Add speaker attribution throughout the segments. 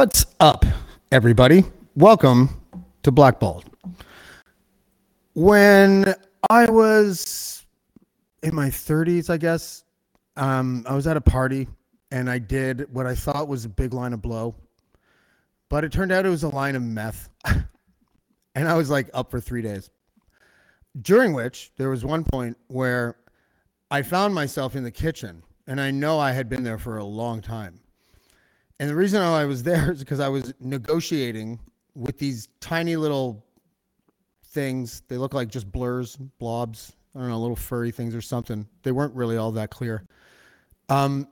Speaker 1: What's up, everybody? Welcome to Blackballed. When I was in my 30s, I guess, um, I was at a party and I did what I thought was a big line of blow, but it turned out it was a line of meth. and I was like up for three days. During which there was one point where I found myself in the kitchen and I know I had been there for a long time. And the reason why I was there is because I was negotiating with these tiny little things. They look like just blurs, blobs. I don't know, little furry things or something. They weren't really all that clear. Um,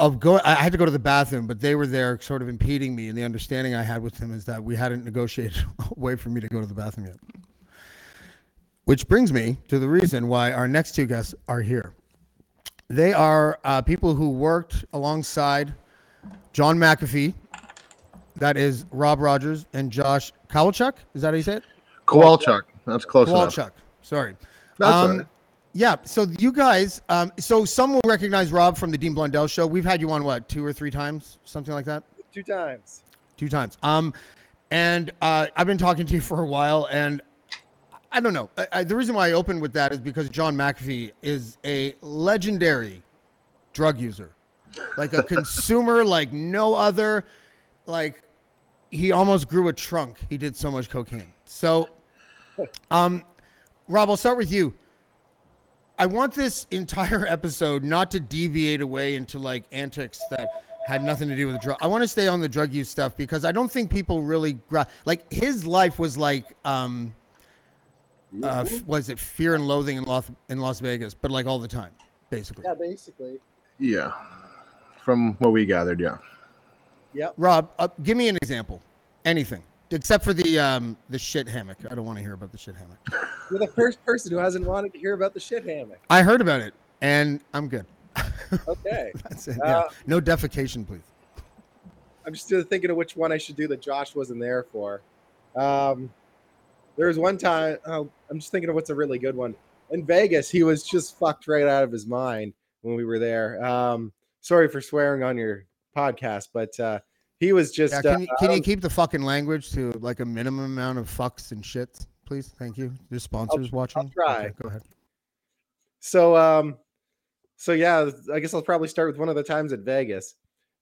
Speaker 1: of go, I had to go to the bathroom, but they were there, sort of impeding me. And the understanding I had with them is that we hadn't negotiated a way for me to go to the bathroom yet. Which brings me to the reason why our next two guests are here. They are uh, people who worked alongside John McAfee. That is Rob Rogers and Josh Kowalchuk. Is that how you say it?
Speaker 2: Kowalchuk. That's close enough.
Speaker 1: Kowalchuk. Sorry.
Speaker 2: That's
Speaker 1: Um,
Speaker 2: all right.
Speaker 1: Yeah. So you guys, um, so some will recognize Rob from the Dean Blundell show. We've had you on what two or three times, something like that.
Speaker 3: two times.
Speaker 1: Two times. Um, and uh, I've been talking to you for a while, and I don't know. I, I, the reason why I opened with that is because John McAfee is a legendary drug user, like a consumer like no other. Like he almost grew a trunk. He did so much cocaine. So, um, Rob, I'll start with you. I want this entire episode not to deviate away into like antics that had nothing to do with the drug. I want to stay on the drug use stuff because I don't think people really gra- like his life was like um uh f- was it fear and loathing in Las in Las Vegas, but like all the time, basically.
Speaker 3: Yeah, basically.
Speaker 2: Yeah. From what we gathered, yeah.
Speaker 3: Yep.
Speaker 1: Rob, uh, give me an example. Anything except for the um the shit hammock. I don't want to hear about the shit hammock.
Speaker 3: You're the first person who hasn't wanted to hear about the shit hammock.
Speaker 1: I heard about it and I'm good.
Speaker 3: Okay.
Speaker 1: That's it.
Speaker 3: Uh,
Speaker 1: yeah. No defecation, please.
Speaker 3: I'm just thinking of which one I should do that Josh wasn't there for. Um, there was one time, oh, I'm just thinking of what's a really good one. In Vegas, he was just fucked right out of his mind when we were there. Um, sorry for swearing on your podcast, but uh, he was just.
Speaker 1: Yeah, can you,
Speaker 3: uh,
Speaker 1: can you keep the fucking language to like a minimum amount of fucks and shits, please? Thank you. Your sponsors watching.
Speaker 3: I'll try.
Speaker 1: Okay, go ahead.
Speaker 3: So um so yeah, I guess I'll probably start with one of the times at Vegas.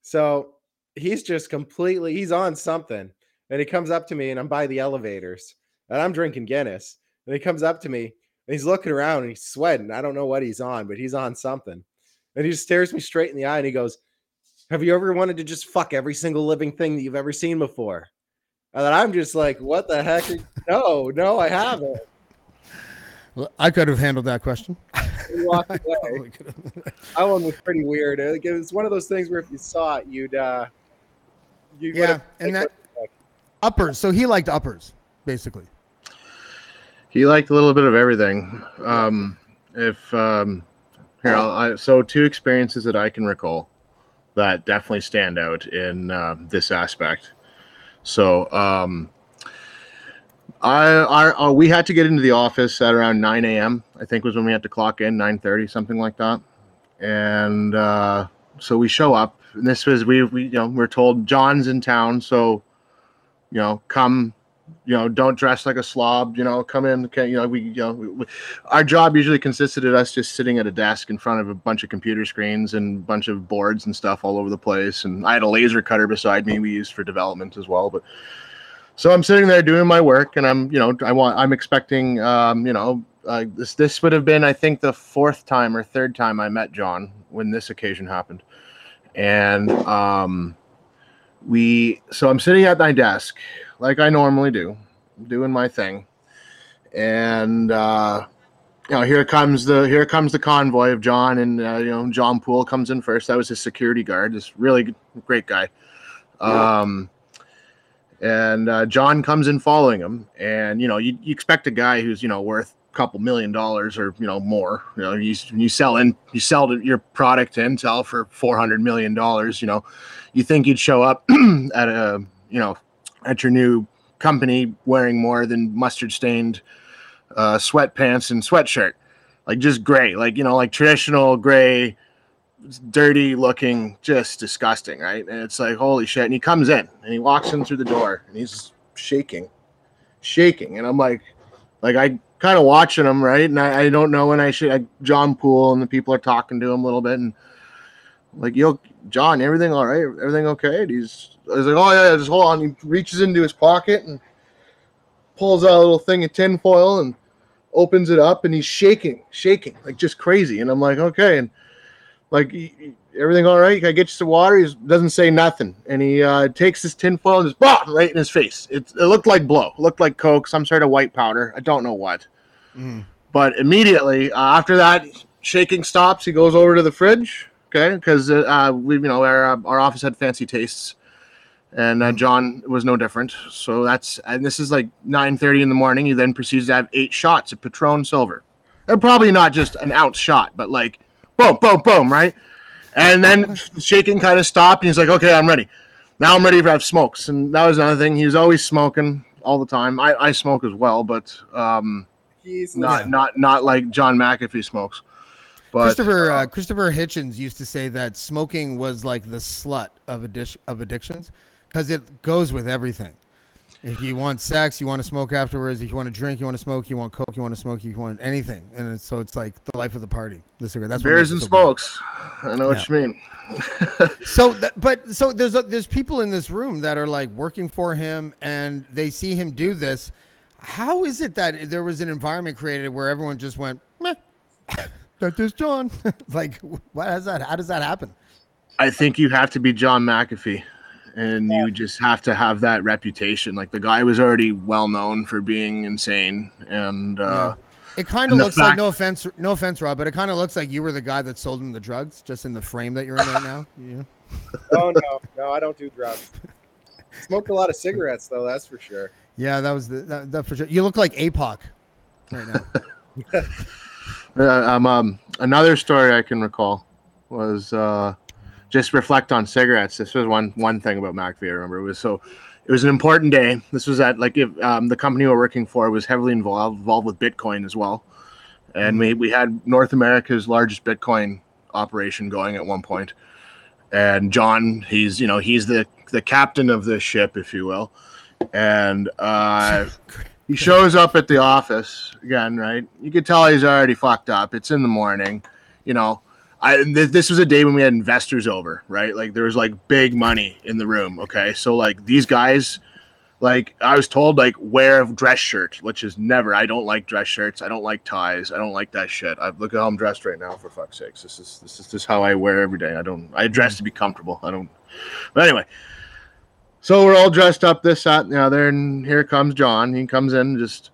Speaker 3: So he's just completely he's on something and he comes up to me and I'm by the elevators and I'm drinking Guinness and he comes up to me and he's looking around and he's sweating. I don't know what he's on, but he's on something. And he just stares me straight in the eye and he goes, "Have you ever wanted to just fuck every single living thing that you've ever seen before?" And then I'm just like, "What the heck? No, no, I haven't."
Speaker 1: Well, I could have handled that question.
Speaker 3: He walked
Speaker 1: I
Speaker 3: away.
Speaker 1: totally could have.
Speaker 3: That one was pretty weird. It was one of those things where if you saw it, you'd uh, you
Speaker 1: Yeah, and that uppers. So he liked uppers, basically.
Speaker 2: He liked a little bit of everything. Um, if um, here, I, so two experiences that I can recall that definitely stand out in uh, this aspect. So, um, I, I, uh, we had to get into the office at around 9 a.m. I think was when we had to clock in 9:30, something like that. And uh, so we show up, and this was we we you know we're told John's in town, so you know come you know, don't dress like a slob. You know, come in. Okay, you know, we, you know, we, we, our job usually consisted of us just sitting at a desk in front of a bunch of computer screens and a bunch of boards and stuff all over the place. And I had a laser cutter beside me we used for development as well. But so I'm sitting there doing my work, and I'm, you know, I want, I'm expecting, um, you know, uh, this this would have been, I think, the fourth time or third time I met John when this occasion happened, and um, we. So I'm sitting at my desk like I normally do, doing my thing. And uh, you know, here comes the here comes the convoy of John, and uh, you know, John Poole comes in first. That was his security guard. This really great guy. Yeah. Um, and uh, John comes in following him, and you know, you, you expect a guy who's you know worth couple million dollars or you know more. You know, you you sell in you sell your product to Intel for four hundred million dollars. You know, you think you'd show up at a you know at your new company wearing more than mustard stained uh, sweatpants and sweatshirt, like just gray, like you know, like traditional gray, dirty looking, just disgusting, right? And it's like holy shit. And he comes in and he walks in through the door and he's shaking, shaking, and I'm like, like I kind of watching him, right? And I, I don't know when I should. John Poole and the people are talking to him a little bit, and like, yo, John, everything all right? Everything okay? And he's was like, oh yeah, just hold on. He reaches into his pocket and pulls out a little thing of tinfoil and opens it up, and he's shaking, shaking like just crazy. And I'm like, okay, and like everything all right? Can I get you some water? He doesn't say nothing, and he uh, takes this tinfoil and just bah, right in his face. It, it looked like blow, it looked like coke, some sort of white powder. I don't know what. Mm. But immediately uh, after that, shaking stops. He goes over to the fridge, okay, because uh, we, you know, our our office had fancy tastes and uh, John was no different. So that's and this is like 9:30 in the morning. He then proceeds to have eight shots of Patron Silver, and probably not just an ounce shot, but like boom, boom, boom, right? And then shaking kind of stopped, and he's like, "Okay, I'm ready. Now I'm ready to have smokes." And that was another thing. He was always smoking all the time. I, I smoke as well, but um, he's not not not like John McAfee smokes.
Speaker 1: But, Christopher uh, Christopher Hitchens used to say that smoking was like the slut of addi- of addictions because it goes with everything. If you want sex, you want to smoke afterwards. If you want to drink, you want to smoke. You want coke, you want to smoke. You want anything, and it's, so it's like the life of the party. The cigarette. That's
Speaker 2: beers and so smokes. I know yeah. what you mean.
Speaker 1: so, that, but so there's a, there's people in this room that are like working for him, and they see him do this. How is it that there was an environment created where everyone just went, Meh, that is John? like, what has that? How does that happen?
Speaker 2: I think you have to be John McAfee and yeah. you just have to have that reputation. Like the guy was already well known for being insane, and uh,
Speaker 1: yeah. it kind of looks fact- like no offense, no offense, Rob, but it kind of looks like you were the guy that sold him the drugs, just in the frame that you're in right now. Yeah.
Speaker 3: oh no, no, I don't do drugs. Smoked a lot of cigarettes though, that's for sure.
Speaker 1: Yeah, that was the that, that for sure. You look like APOC right now.
Speaker 2: um, um, another story I can recall was uh, just reflect on cigarettes. This was one one thing about McAfee. I remember it was so. It was an important day. This was at like if um, the company we were working for was heavily involved involved with Bitcoin as well, and we we had North America's largest Bitcoin operation going at one point. And John, he's you know he's the the captain of this ship, if you will, and uh, he shows up at the office again. Right, you could tell he's already fucked up. It's in the morning, you know I th- this was a day when we had investors over, right? Like there was like big money in the room. Okay, so like these guys, like I was told, like wear a dress shirt, which is never. I don't like dress shirts. I don't like ties. I don't like that shit. I look at how I'm dressed right now. For fuck's sakes, this is this is just how I wear every day. I don't. I dress to be comfortable. I don't. But anyway, so we're all dressed up, this, that, and the other, and here comes John. He comes in just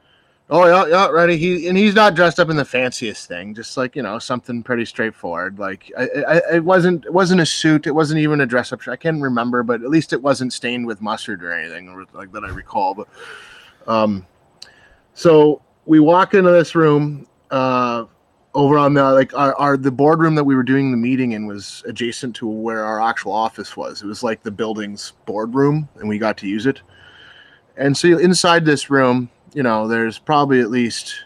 Speaker 2: Oh yeah, yeah, ready. He and he's not dressed up in the fanciest thing, just like you know something pretty straightforward. Like I, I, it wasn't it wasn't a suit, it wasn't even a dress up. I can't remember, but at least it wasn't stained with mustard or anything like that I recall. But um, so we walk into this room. Uh, over on the like our, our the boardroom that we were doing the meeting in was adjacent to where our actual office was. It was like the building's boardroom, and we got to use it. And so inside this room you know, there's probably at least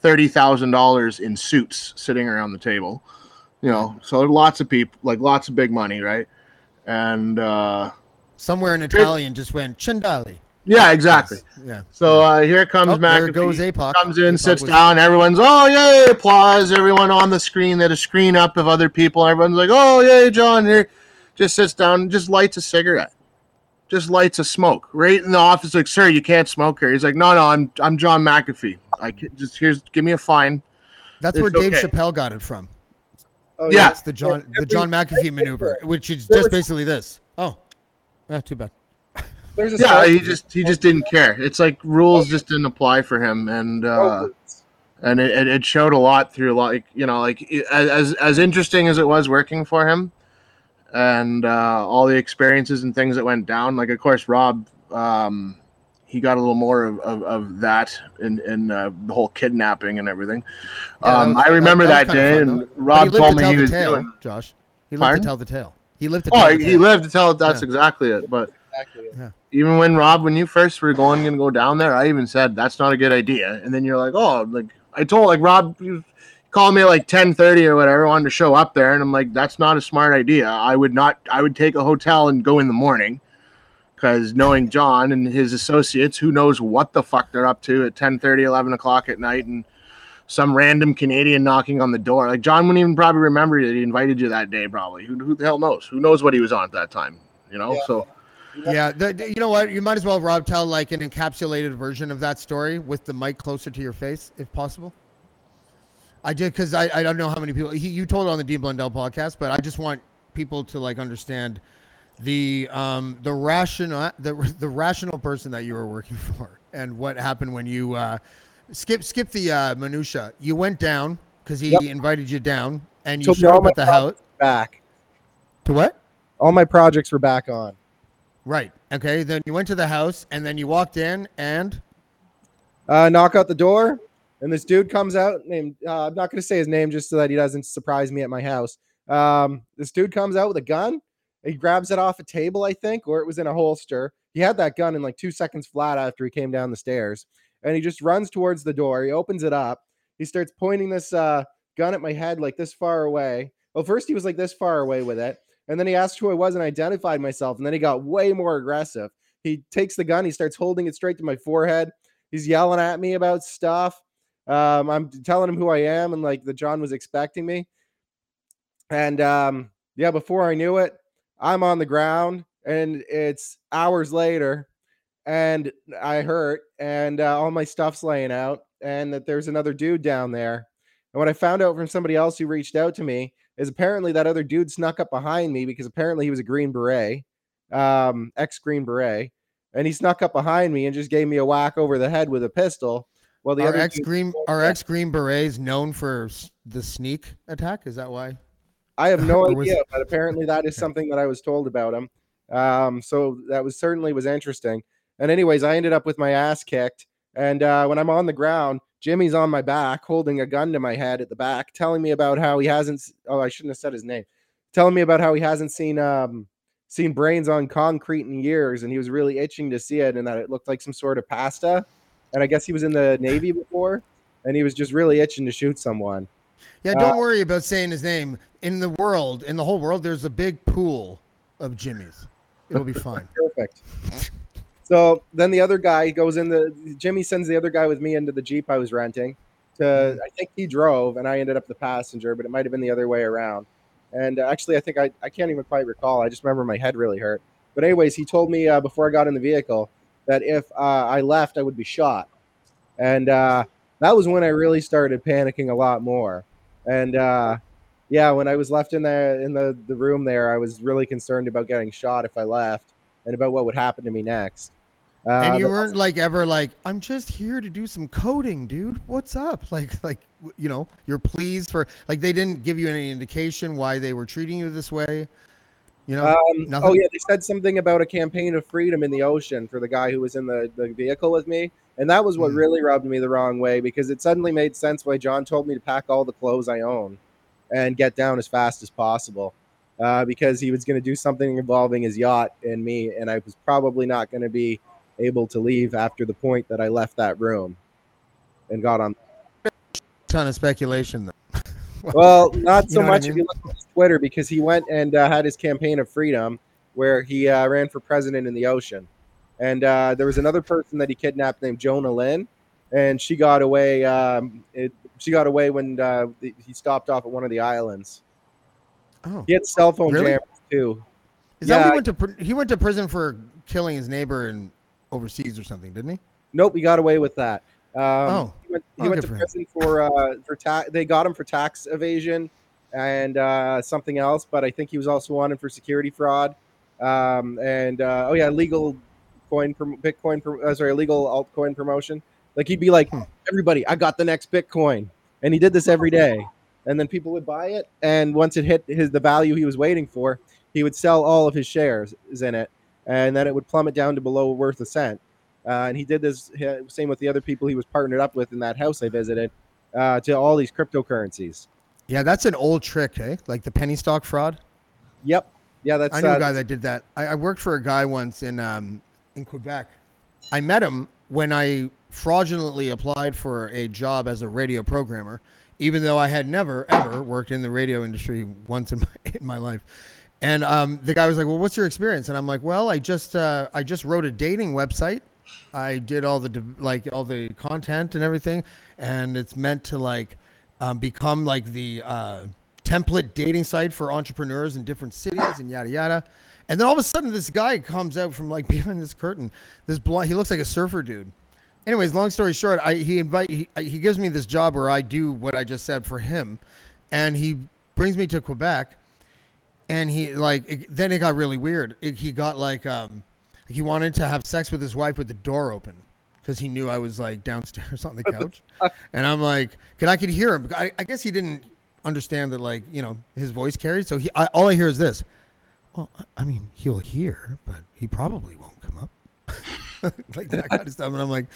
Speaker 2: thirty thousand dollars in suits sitting around the table, You know, so lots of people, like lots of big money, right? And uh,
Speaker 1: Somewhere in Italian just went Chandali.
Speaker 2: Yeah, exactly.
Speaker 1: Yeah.
Speaker 2: So uh, here comes
Speaker 1: Oh, there goes APOC.
Speaker 2: comes in,
Speaker 1: APOC
Speaker 2: sits
Speaker 1: was-
Speaker 2: down. Everyone's oh yay, applause. Everyone on the screen. They had a screen up of other people. Everyone's like oh yay, John here. Just sits down, just lights a cigarette, just lights a smoke right in the office. Like sir, you can't smoke here. He's like no no, I'm I'm John McAfee. I can, just here's give me a fine.
Speaker 1: That's
Speaker 2: It's
Speaker 1: where Dave
Speaker 2: okay.
Speaker 1: Chappelle got it from.
Speaker 3: Oh,
Speaker 2: Yeah.
Speaker 1: That's the John the John McAfee maneuver, which is just basically this. Oh, yeah, too bad.
Speaker 3: There's a
Speaker 2: Yeah, he just he just didn't care. It's like rules just didn't apply for him, and uh,
Speaker 3: Oh,
Speaker 2: and it, it, it showed a lot through like you know like it- as as interesting as it was working for him and uh, all the experiences and things that went down like of course rob um, he got a little more of, of, of that in in uh, the whole kidnapping and everything um,
Speaker 1: was-
Speaker 2: i remember
Speaker 1: that
Speaker 2: that,
Speaker 1: was
Speaker 2: day
Speaker 1: fun,
Speaker 2: and rob told
Speaker 1: to
Speaker 2: me
Speaker 1: tell
Speaker 2: he
Speaker 1: the
Speaker 2: was
Speaker 1: tale,
Speaker 2: doing
Speaker 1: Josh. He lived
Speaker 2: Pardon?
Speaker 1: to tell the tale. He lived to tell
Speaker 2: oh
Speaker 1: the
Speaker 2: he lived to tell that's
Speaker 1: Yeah.
Speaker 2: exactly it but
Speaker 3: exactly.
Speaker 2: even when Rob, when you first were going to go down there, I even said that's not a good idea. And then you're like, oh, like I told like Rob, you called me at like ten thirty or whatever, wanted to show up there, and I'm like, that's not a smart idea. I would not. I would take a hotel and go in the morning, because knowing John and his associates, who knows what the fuck they're up to at 10 11 o'clock at night, and some random Canadian knocking on the door. Like John wouldn't even probably remember that he invited you that day. Probably who, who the hell knows? Who knows what he was on at that time? You know,
Speaker 3: Yeah.
Speaker 2: so.
Speaker 1: Yeah, the, the- you know what? You might as well, Rob, tell like an encapsulated version of that story with the mic closer to your face, if possible. I did because I, I don't know how many people he, you told on the Dean Blundell podcast, but I just want people to like understand the um the rational the the rational person that you were working for and what happened when you uh skip skip the uh minutia. You went down because he
Speaker 3: Yep.
Speaker 1: invited you down and you
Speaker 3: Took
Speaker 1: showed up at the house.
Speaker 3: Back.
Speaker 1: To what?
Speaker 3: All my projects were back on.
Speaker 1: Right. Okay. Then you went to the house and then you walked in and
Speaker 3: Uh, knock out the door, and this dude comes out. Named uh, I'm not going to say his name just so that he doesn't surprise me at my house. Um, this dude comes out with a gun. He grabs it off a table, I think, or it was in a holster. He had that gun in like two seconds flat after he came down the stairs, and he just runs towards the door. He opens it up. He starts pointing this uh, gun at my head like this far away. Well, first he was like this far away with it, and then he asked who I was and identified myself, and then he got way more aggressive. He takes the gun, he starts holding it straight to my forehead. He's yelling at me about stuff. Um, I'm telling him who I am and like that John was expecting me. And um, yeah, before I knew it, I'm on the ground and it's hours later and I hurt and uh, all my stuff's laying out and that there's another dude down there. And what I found out from somebody else who reached out to me is apparently that other dude snuck up behind me because apparently he was a Green Beret, um, ex Green Beret, and he snuck up behind me and just gave me a whack over the head with a pistol. Well, the
Speaker 1: our
Speaker 3: other
Speaker 1: ex Green, our ex green berets known for the sneak attack. Is that why?
Speaker 3: I have no
Speaker 1: Or was-
Speaker 3: idea, but apparently that is something that I was told about him. Um, so that was certainly was interesting. And anyways, I ended up with my ass kicked. And uh, when I'm on the ground, Jimmy's on my back, holding a gun to my head at the back, telling me about how he hasn't. Oh, I shouldn't have said his name. Telling me about how he hasn't seen um, seen brains on concrete in years, and he was really itching to see it, and that it looked like some sort of pasta. And I guess he was in the Navy before, and he was just really itching to shoot someone.
Speaker 1: Yeah,
Speaker 3: Uh,
Speaker 1: don't worry about saying his name. In the world, in the whole world, there's a big pool of Jimmys. It'll be fine.
Speaker 3: Perfect. So then the other guy goes in the Jimmy sends the other guy with me into the Jeep I was renting. To I think he drove and I ended up the passenger, but it might have been the other way around. And uh, actually, I think I, I can't even quite recall. I just remember my head really hurt. But anyways, he told me uh, before I got in the vehicle that if uh, I left, I would be shot. And uh, that was when I really started panicking a lot more. And uh, yeah, when I was left in the in the, the room there, I was really concerned about getting shot if I left and about what would happen to me next. Uh,
Speaker 1: and you weren't like ever like, I'm just here to do some coding, dude. What's up? Like, like you know, you're pleased for like they didn't give you any indication why they were treating you this way. You know,
Speaker 3: Um, oh yeah, they said something about a campaign of freedom in the ocean for the guy who was in the, the vehicle with me, and that was what
Speaker 1: Hmm.
Speaker 3: really rubbed me the wrong way because it suddenly made sense why John told me to pack all the clothes I own and get down as fast as possible, uh, because he was going to do something involving his yacht and me, and I was probably not going to be able to leave after the point that I left that room and got on.
Speaker 1: ton of speculation. Though.
Speaker 3: Well, not
Speaker 1: You
Speaker 3: so
Speaker 1: know what I
Speaker 3: much if you look at Twitter because he went and uh, had his campaign of freedom where he uh, ran for president in the ocean. And uh, there was another person that he kidnapped named Jonah Lynn, and she got away. Um, it, she got away when uh, the, he stopped off at one of the islands.
Speaker 1: Oh,
Speaker 3: He had cell phone
Speaker 1: Really?
Speaker 3: jammers too.
Speaker 1: is that he went to pr- he went to prison for killing his neighbor in overseas or something, didn't he?
Speaker 3: Nope, he got away with that. Um,
Speaker 1: Oh.
Speaker 3: he went, he
Speaker 1: Oh,
Speaker 3: went to
Speaker 1: for him.
Speaker 3: prison for uh, for tax. They got him for tax evasion and uh, something else, but I think he was also wanted for security fraud. Um, and uh, oh yeah, legal coin, prom- Bitcoin, prom- uh, sorry, illegal altcoin promotion. Like he'd be like,
Speaker 1: Hmm.
Speaker 3: everybody, I got the next Bitcoin, and he did this every day. And then people would buy it, and once it hit his the value he was waiting for, he would sell all of his shares in it, and then it would plummet down to below worth a cent. Uh, and he did this same with the other people he was partnered up with in that house I visited uh, to all these cryptocurrencies.
Speaker 1: Yeah, that's an old trick, hey? Like the penny stock fraud.
Speaker 3: Yep. Yeah, that's
Speaker 1: I knew
Speaker 3: uh,
Speaker 1: a guy that did that. I, I worked for a guy once in um, in Quebec. I met him when I fraudulently applied for a job as a radio programmer, even though I had never ever worked in the radio industry once in my, in my life. And um, the guy was like, "Well, what's your experience?" And I'm like, "Well, I just uh, I just wrote a dating website. I did all the like all the content and everything, and it's meant to like um, become like the uh, template dating site for entrepreneurs in different cities and yada yada. And then all of a sudden, this guy comes out from like behind this curtain. This blonde, he looks like a surfer dude. Anyways, long story short, I he invite he, he gives me this job where I do what I just said for him, and he brings me to Quebec, and he like it, then it got really weird. It, he got like um he wanted to have sex with his wife with the door open because he knew I was like downstairs on the couch, and I'm like, cause I could hear him. I, I guess he didn't understand that like you know his voice carried. So he I, all I hear is this. Well, I- I mean, he'll hear, but he probably won't come up. like that kind of stuff. And I'm like,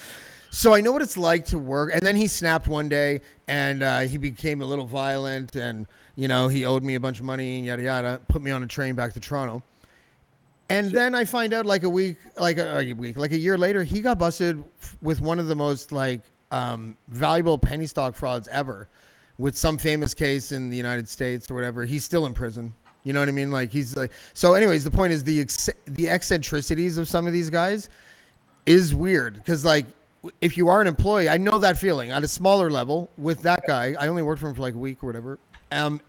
Speaker 1: so I know what it's like to work. And then he snapped one day and uh, he became a little violent and, you know, he owed me a bunch of money and yada yada, put me on a train back to Toronto. And then I find out like a week, like a, week, like a year later, he got busted with one of the most like um, valuable penny stock frauds ever with some famous case in the United States or whatever. He's still in prison. You know what I mean? Like he's like, so anyways, the point is the, ex- the eccentricities of some of these guys is weird because like if you are an employee i know that feeling at a smaller level with that guy i only worked for him for like a week or whatever um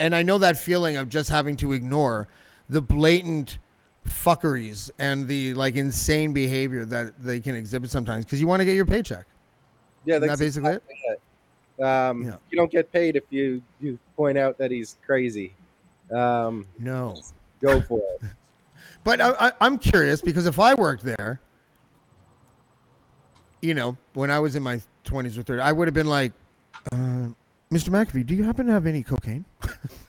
Speaker 1: and i know that feeling of just having to ignore the blatant fuckeries and the like insane behavior that they can exhibit sometimes because you want to get your paycheck
Speaker 3: yeah, that's
Speaker 1: that basically it?
Speaker 3: exactly it. Um,
Speaker 1: Yeah.
Speaker 3: You don't get paid if you you point out that he's crazy. Um,
Speaker 1: no
Speaker 3: go for it.
Speaker 1: But I, I, I'm curious because if I worked there, you know, when I was in my 20s or 30s, I would have been like, uh, Mr. McAfee, do you happen to have any cocaine?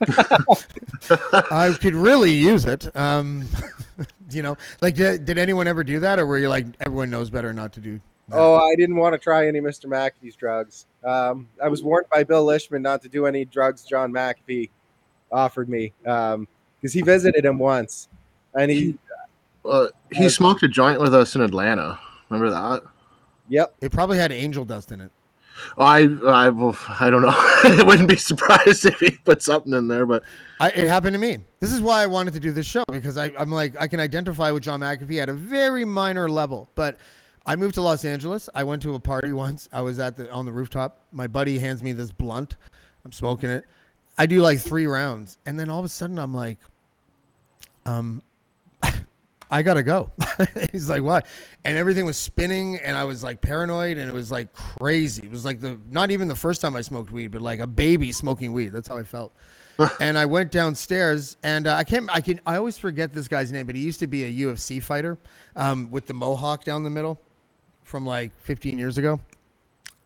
Speaker 1: I could really use it. Um, you know, like, did, did anyone ever do that? Or were you like, everyone knows better not to do that?
Speaker 3: Oh, I didn't want to try any Mr. McAfee's drugs. Um, I was warned by Bill Lishman not to do any drugs John McAfee offered me because he visited him once, and he,
Speaker 2: Uh, he smoked a joint with us in Atlanta. Remember that?
Speaker 3: yep,
Speaker 1: It probably had angel dust in it.
Speaker 2: I I I don't know. I wouldn't be surprised if he put something in there, but
Speaker 1: I, it happened to me. This is why I wanted to do this show because I, I'm like I can identify with John McAfee at a very minor level. But I moved to Los Angeles. I went to a party once. I was at the on the rooftop. My buddy hands me this blunt. I'm smoking it. I do like three rounds, and then all of a sudden I'm like, um, I gotta go. He's like, what? And everything was spinning, and I was like paranoid, and it was like crazy. It was like the not even the first time I smoked weed, but like a baby smoking weed. That's how I felt. and I went downstairs, and uh, I can't. I can. I always forget this guy's name, but he used to be a UFC fighter um, with the mohawk down the middle from like 15 years ago.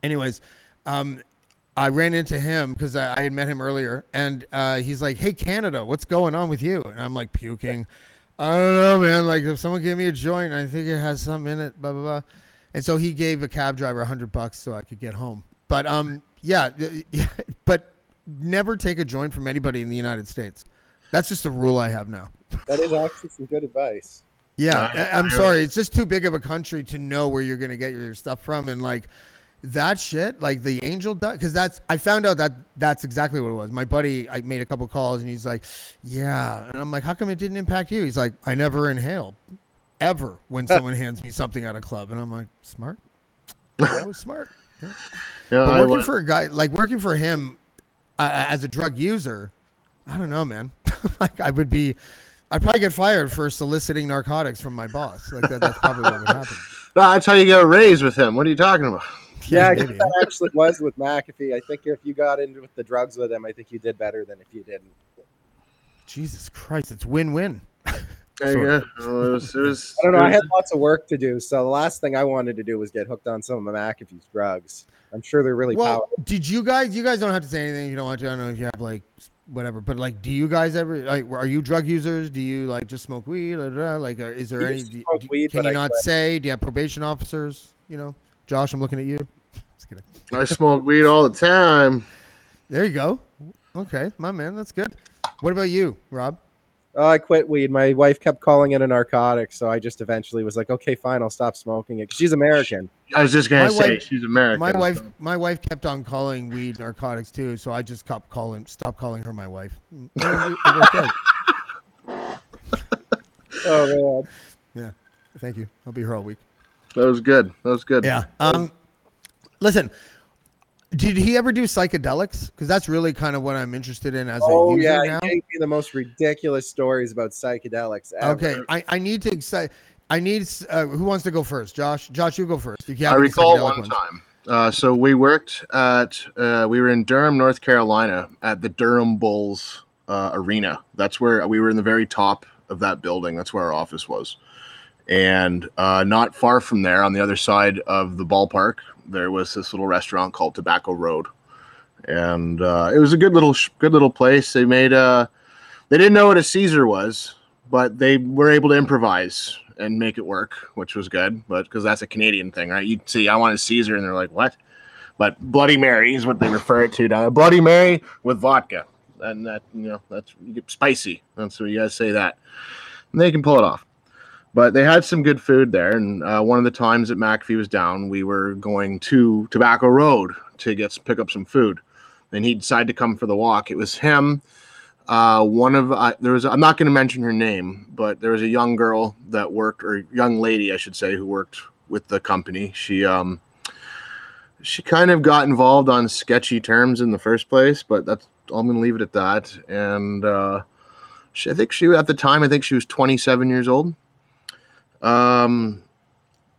Speaker 1: Anyways, um, I ran into him because I, I had met him earlier, and uh, he's like, "Hey, Canada, what's going on with you?" And I'm like puking. I don't know, man. Like, if someone gave me a joint, I think it has something in it. Blah blah blah. And so he gave a cab driver a hundred bucks so I could get home. But um, yeah, yeah, but never take a joint from anybody in the United States. That's just a rule I have now.
Speaker 3: that is actually some good advice.
Speaker 1: Yeah,
Speaker 2: Yeah,
Speaker 1: I- I'm sorry. It's just too big of a country to know where you're going to get your stuff from, and like, that shit, like the angel dust, because that's I found out that that's exactly what it was. My buddy, I made a couple calls and he's like, "Yeah," and I'm like, "How come it didn't impact you?" He's like, "I never inhale, ever when someone hands me something at a club," and I'm like, "Smart, that was smart." Yeah.
Speaker 2: Yeah,
Speaker 1: But working for a guy like working for him uh, as a drug user, I don't know, man. like I would be, I'd probably get fired for soliciting narcotics from my boss. Like that, that's probably what would happen.
Speaker 2: No, that's how you get a raise with him. What are you talking about?
Speaker 3: Yeah, I guess that actually was with McAfee. I think if you got into with the drugs with him, I think you did better than if you didn't.
Speaker 1: Jesus Christ, it's win-win.
Speaker 2: Yeah,
Speaker 1: Sort
Speaker 2: yeah. Well, it was, it was,
Speaker 3: I don't know.
Speaker 2: it
Speaker 3: I had lots of work to do, so the last thing I wanted to do was get hooked on some of McAfee's drugs. I'm sure they're really
Speaker 1: Well,
Speaker 3: powerful.
Speaker 1: did you guys? You guys don't have to say anything if you don't want to. I don't know if you have like whatever, but like, do you guys ever like? Are you drug users? Do you like just smoke weed? Da, da, da? Like, is there
Speaker 3: We
Speaker 1: any? do-
Speaker 3: weed,
Speaker 1: can you
Speaker 3: I
Speaker 1: not
Speaker 3: quit.
Speaker 1: say? Do you have probation officers? You know, Josh, I'm looking at you. Just kidding.
Speaker 2: I smoke weed all the time.
Speaker 1: There you go. Okay, my man, that's good. What about you, Rob?
Speaker 3: Oh, I quit weed. My wife kept calling it a narcotic, so I just eventually was like, okay, fine, I'll stop smoking it. She's American.
Speaker 2: I was just gonna
Speaker 1: My
Speaker 2: say
Speaker 1: wife-
Speaker 2: she's American.
Speaker 1: My wife,
Speaker 2: so-
Speaker 1: my wife kept on calling weed narcotics too, so I just stopped calling, stopped calling her my wife. Mm, it worked out.
Speaker 3: Oh man. Yeah.
Speaker 1: Thank you. I'll be here all week.
Speaker 2: That was good. That was good.
Speaker 1: Yeah. Um, listen, did he ever do psychedelics? Because that's really kind of what I'm interested in as a
Speaker 3: Oh
Speaker 1: user
Speaker 3: yeah,
Speaker 1: now.
Speaker 3: he gave me the most ridiculous stories about psychedelics. Ever.
Speaker 1: Okay, I, I need to excite. I need. Uh, who wants to go first? Josh. Josh, you go first. If you
Speaker 2: I recall
Speaker 1: psychedelic
Speaker 2: one
Speaker 1: ones.
Speaker 2: time. Uh, so we worked at uh, we were in Durham, North Carolina, at the Durham Bulls uh, arena. That's where we were in the very top of that building. That's where our office was, and uh, not far from there, on the other side of the ballpark, there was this little restaurant called Tobacco Road, and uh, it was a good little good little place. They made uh they didn't know what a Caesar was, but they were able to improvise and make it work, which was good. But because that's a Canadian thing, right? You'd see, I want a Caesar, and they're like, what? But Bloody Mary is what they refer it to now. Bloody Mary with vodka, and that you know that's you spicy. That's what you guys say that, and they can pull it off. But they had some good food there, and uh, one of the times that McAfee was down, we were going to Tobacco Road to get pick up some food, and he decided to come for the walk. It was him uh, one of uh, there was i'm not going to mention her name but there was a young girl that worked or young lady i should say who worked with the company. She um she kind of got involved on sketchy terms in the first place but that's i'm going to leave it at that. And uh she, i think she at the time i think she was 27 years old um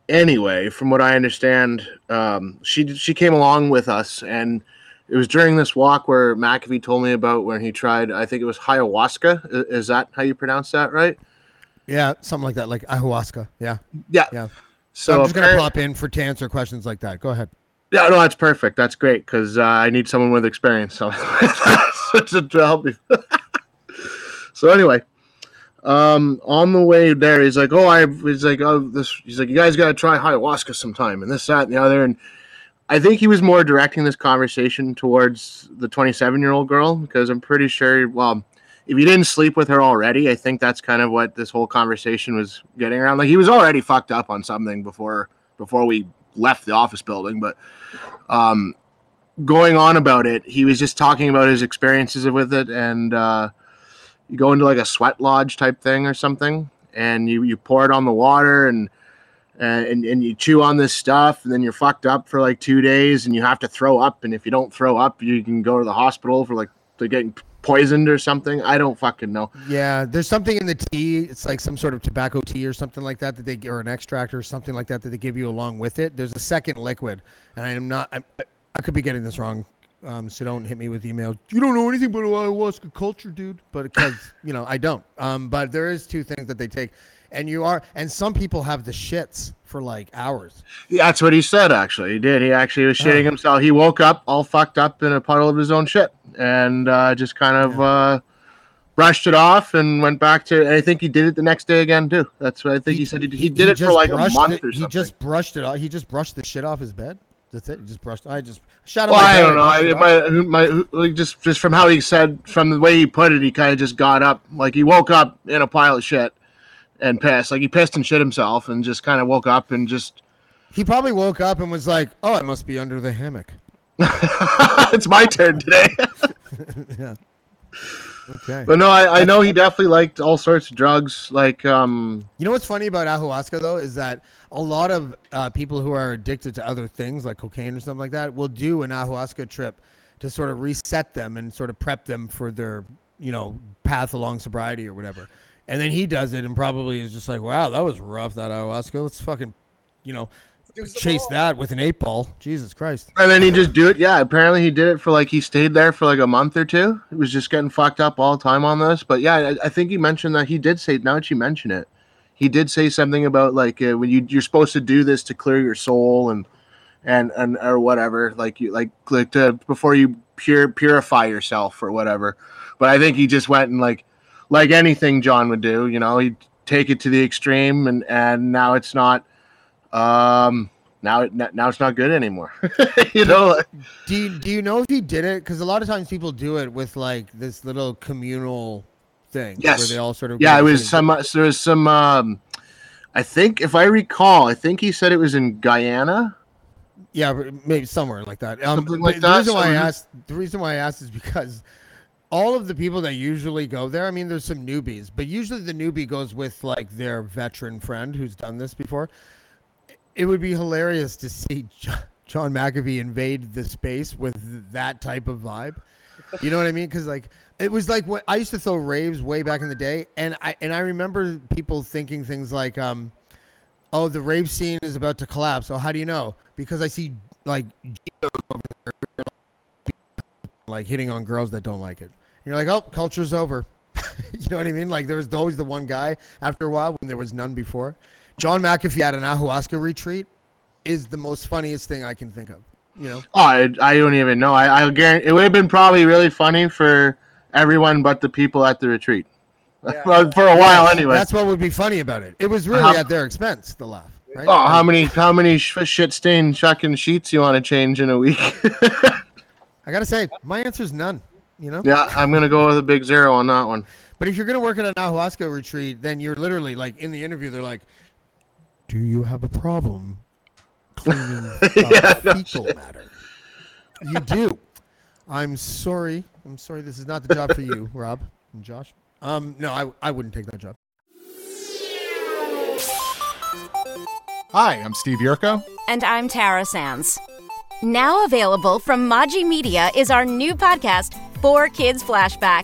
Speaker 2: anyway from what i understand um she she came along with us and it was during this walk where McAfee told me about when he tried, I think it was ayahuasca. Is that how you pronounce that, right?
Speaker 1: Yeah, something like that, like ayahuasca. Yeah.
Speaker 2: Yeah.
Speaker 1: Yeah. So
Speaker 2: So,
Speaker 1: I'm just gonna pop in for to answer questions like that. Go ahead.
Speaker 2: yeah, no, that's perfect. That's great because uh, I need someone with experience. So to, to help me. so anyway, um, on the way there, he's like, "Oh, I," he's like, "Oh, this." He's like, "You guys got to try ayahuasca sometime," and this, that, and the other, and I think he was more directing this conversation towards the 27 year old girl because I'm pretty sure, well, if you didn't sleep with her already, I think that's kind of what this whole conversation was getting around. Like he was already fucked up on something before before we left the office building, but um, going on about it, he was just talking about his experiences with it, and uh, you go into like a sweat lodge type thing or something, and you you pour it on the water and uh, and and you chew on this stuff, and then you're fucked up for like two days, and you have to throw up, and if you don't throw up, you can go to the hospital for like to getting poisoned or something. I don't fucking know.
Speaker 1: Yeah, there's something in the tea. It's like some sort of tobacco tea or something like that that they or an extract or something like that that they give you along with it. There's a second liquid, and I am not. I, I could be getting this wrong, um, so don't hit me with email. You don't know anything about ayahuasca culture, dude. But because you know I don't. Um, but there is two things that they take, and you are, and some people have the shits for like hours.
Speaker 2: Yeah, That's what he said. Actually, he did. He actually was shitting
Speaker 1: Oh.
Speaker 2: himself. He woke up all fucked up in a puddle of his own shit, and uh, just kind of uh, brushed it off and went back to. And I think he did it the next day again too. That's what I think he, said. He, he did it for like a month
Speaker 1: it- He just brushed it off. He just brushed the shit off his bed. That's it. Just brushed. I just shot him.
Speaker 2: well, I don't know. I, my, my, like just just from how he said, from the way he put it, he kind of just got up, like he woke up in a pile of shit and pissed. Like he pissed and shit himself, and just kind of woke up and just
Speaker 1: He probably woke up and was like, "Oh, I must be under the hammock."
Speaker 2: it's my turn today.
Speaker 1: yeah. Okay.
Speaker 2: but no, I, I know he definitely liked all sorts of drugs. Like, um,
Speaker 1: You know what's funny about ayahuasca though is that a lot of uh, people who are addicted to other things like cocaine or something like that will do an ayahuasca trip to sort of reset them and sort of prep them for their you know path along sobriety or whatever. And then he does it and probably is just like, wow, that was rough that ayahuasca. Let's fucking, you know, chase that with an eight ball. Jesus Christ.
Speaker 2: and then he just do it. Yeah, apparently he did it for like he stayed there for like a month or two. He was just getting fucked up all the time on this. But yeah, I, I think he mentioned that he did say. Now that you mention it, he did say something about like uh, when you you're supposed to do this to clear your soul and and and or whatever. Like you like like to before you pure purify yourself or whatever. But I think he just went and like like anything John would do. You know, he'd take it to the extreme, and and now it's not. Um, now it now it's not good anymore. you know.
Speaker 1: Do you, do you know if he did it? Because a lot of times people do it with like this little communal thing where
Speaker 2: Yes.
Speaker 1: they all sort of
Speaker 2: Yeah, it was some. There was some. Um, I think, if I recall, I think he said it was in Guyana.
Speaker 1: Yeah, maybe somewhere like that. Um,
Speaker 2: Something like
Speaker 1: the
Speaker 2: that,
Speaker 1: reason why I asked, the reason why I asked is because all of the people that usually go there, I mean, there's some newbies, but usually the newbie goes with like their veteran friend who's done this before. It would be hilarious to see John McAfee invade the space with that type of vibe. You know what I mean? Because like it was like what I used to throw raves way back in the day, and I and I remember people thinking things like, um, "Oh, the rave scene is about to collapse." So how do you know? Because I see like like hitting on girls that don't like it. And you're like, "Oh, culture's over." you know what I mean? Like there was always the one guy after a while when there was none before. John McAfee at an ayahuasca retreat is the most funniest thing I can think of. You know.
Speaker 2: Oh, I, I don't even know. I, I guarantee it would have been probably really funny for everyone but the people at the retreat.
Speaker 3: Yeah.
Speaker 2: For a while, anyway.
Speaker 1: That's what would be funny about it. It was really
Speaker 2: How-
Speaker 1: at their expense, the laugh. Right?
Speaker 2: Oh, how many how many shit stained chucking sheets you want to change in a week?
Speaker 1: I gotta say, my answer is none. You know.
Speaker 2: yeah, I'm gonna go with a big zero on that one.
Speaker 1: But if you're gonna work at an ayahuasca retreat, then you're literally like in the interview, they're like, "Do you have a problem cleaning uh,
Speaker 2: Yeah, no
Speaker 1: fecal matter?" You do. I'm sorry. I'm sorry. This is not the job for you, Rob and Josh. Um, no, I I wouldn't take that job.
Speaker 4: Hi, I'm Steve Yerko.
Speaker 5: And I'm Tara Sands. Now available from Maji Media is our new podcast, Four Kids Flashback.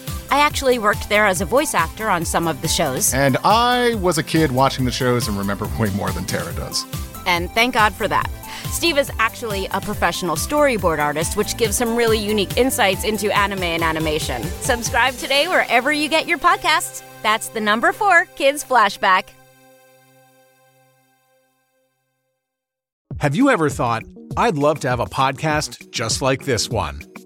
Speaker 5: I actually worked there as a voice actor on some of the shows,
Speaker 4: And I was a kid watching the shows and remember way more than Tara does.
Speaker 5: and thank God for that. Steve is actually a professional storyboard artist, which gives some really unique insights into anime and animation. Subscribe today wherever you get your podcasts. That's the number four Kids Flashback.
Speaker 6: Have you ever thought, I'd love to have a podcast just like this one?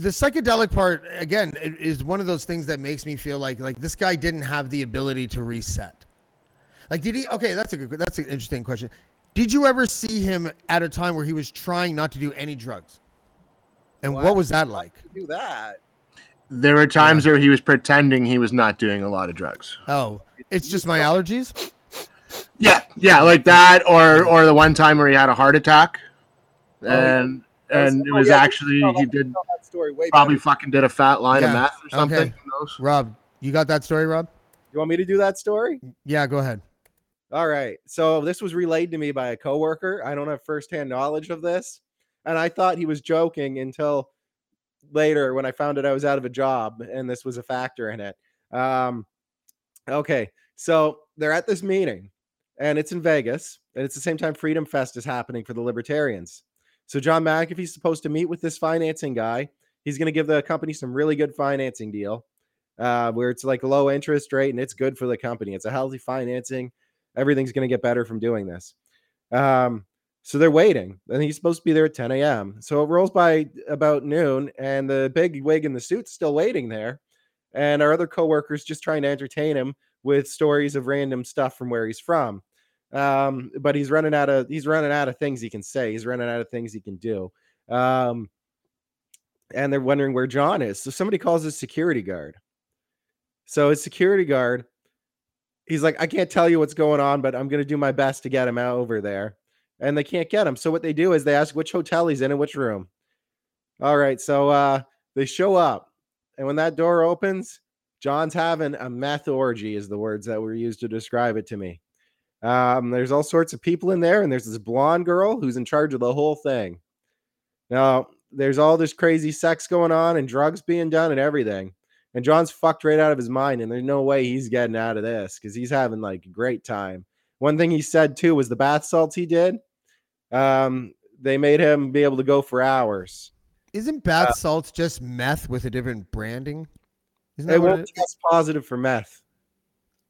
Speaker 1: the psychedelic part again i- is one of those things that makes me feel like like this guy didn't have the ability to reset. Like, did he? Okay, that's a good. That's an interesting question. Did you ever see him at a time where he was trying not to do any drugs? And what,
Speaker 3: What?
Speaker 1: was that like?
Speaker 3: Do that.
Speaker 2: There were times where he was pretending he was not doing a lot of drugs.
Speaker 1: Oh, it's just my allergies.
Speaker 2: Yeah, yeah, like that, or or the one time where he had a heart attack, oh, and and it
Speaker 3: Oh,
Speaker 2: was
Speaker 3: yeah,
Speaker 2: actually
Speaker 3: tell
Speaker 2: he did
Speaker 3: that story way
Speaker 2: probably
Speaker 3: better.
Speaker 2: fucking did a fat line of math or something.
Speaker 1: okay.
Speaker 2: Who knows?
Speaker 1: Rob, you got that story, Rob?
Speaker 3: You want me to do that story?
Speaker 1: Yeah, go ahead.
Speaker 3: All right. So this was relayed to me by a coworker. I don't have firsthand knowledge of this, and I thought he was joking until later when I found out I was out of a job and this was a factor in it. Um, okay, so they're at this meeting and it's in Vegas and it's the same time Freedom Fest is happening for the Libertarians. So John McAfee's supposed to meet with this financing guy. He's going to give the company some really good financing deal uh, where it's like low interest rate and it's good for the company. It's a healthy financing. Everything's going to get better from doing this. Um, so they're waiting, and he's supposed to be there at 10 a.m. So it rolls by about noon, and the big wig in the suit's still waiting there. And our other coworkers just trying to entertain him with stories of random stuff from where he's from. Um, but he's running out of he's running out of things he can say. He's running out of things he can do. Um, and they're wondering where John is. So somebody calls his security guard. So his security guard, he's like, I can't tell you what's going on, but I'm going to do my best to get him out over there and they can't get him. So what they do is they ask which hotel he's in and which room. All right, so uh, they show up, and when that door opens, John's having a meth orgy, is the words that were used to describe it to me. Um, there's all sorts of people in there, and there's this blonde girl who's in charge of the whole thing. Now, there's all this crazy sex going on and drugs being done and everything. And John's fucked right out of his mind, and there's no way he's getting out of this because he's having like a great time. One thing he said too was the bath salts he did um, they made him be able to go for hours.
Speaker 1: Isn't bath uh, salts just meth with a different branding?
Speaker 3: Isn't it won't test positive for meth.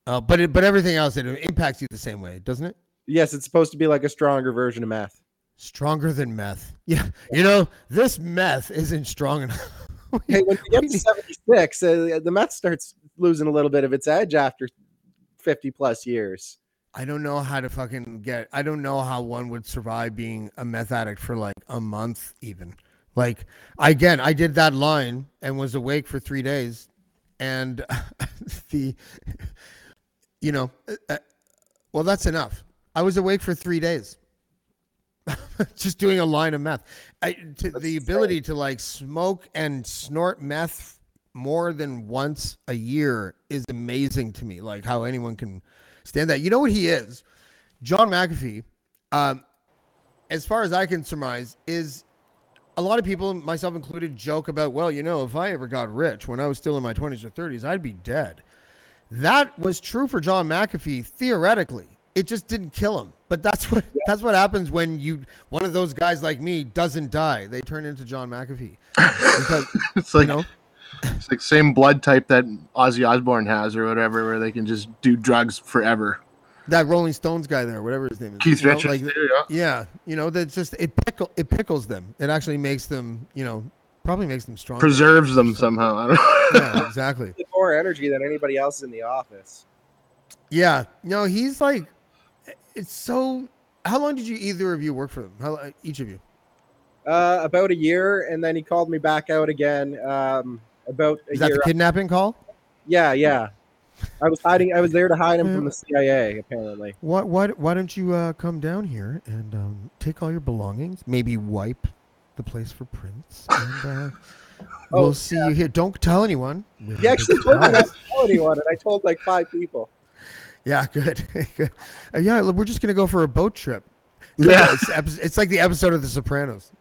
Speaker 1: Uh, but it, but everything else it impacts you the same way, doesn't it?
Speaker 3: Yes, it's supposed to be like a stronger version of meth.
Speaker 1: Stronger than meth. Yeah, you know this meth isn't strong enough.
Speaker 3: hey, when you get to seventy six, uh, the meth starts losing a little bit of its edge after fifty plus years.
Speaker 1: I don't know how to fucking get. I don't know how one would survive being a meth addict for like a month, even. Like again, I did that line and was awake for three days, and the, you know, uh, uh, well, that's enough. I was awake for three days, just doing a line of meth. I, to, the ability to like smoke and snort meth more than once a year is amazing to me. Like how anyone can stand that. You know what he is? John McAfee, um, as far as I can surmise, is a lot of people, myself included, joke about, well, you know, if I ever got rich when I was still in my 20s or 30s, I'd be dead. That was true for John McAfee theoretically. It just didn't kill him. But that's what that's what happens when you one of those guys like me doesn't die. They turn into John McAfee.
Speaker 2: Because, it's like you know, it's like same blood type that Ozzy Osbourne has or whatever, where they can just do drugs forever.
Speaker 1: That Rolling Stones guy there, whatever his name is.
Speaker 2: Keith Richards. Know, like,
Speaker 1: yeah. yeah, you know, that just it pickle it pickles them. It actually makes them, you know, probably makes them stronger.
Speaker 2: Preserves them somehow. I don't
Speaker 1: know. yeah, exactly.
Speaker 3: More energy than anybody else in the office.
Speaker 1: Yeah, no, he's like, it's so. How long did you either of you work for them? How each of you?
Speaker 3: Uh, about a year, and then he called me back out again. Um, about
Speaker 1: Is that the kidnapping call?
Speaker 3: Yeah, yeah. I was hiding. I was there to hide him from the CIA. Apparently.
Speaker 1: What? Why? Why don't you uh, come down here and um, take all your belongings? Maybe wipe the place for prints. And, uh, we'll oh, see yeah. you here. Don't tell anyone.
Speaker 3: He actually told me not to tell anyone, and I told like five people.
Speaker 1: Yeah, good. good. Uh, yeah, we're just gonna go for a boat trip. Yeah, it's, it's, like the episode of The Sopranos.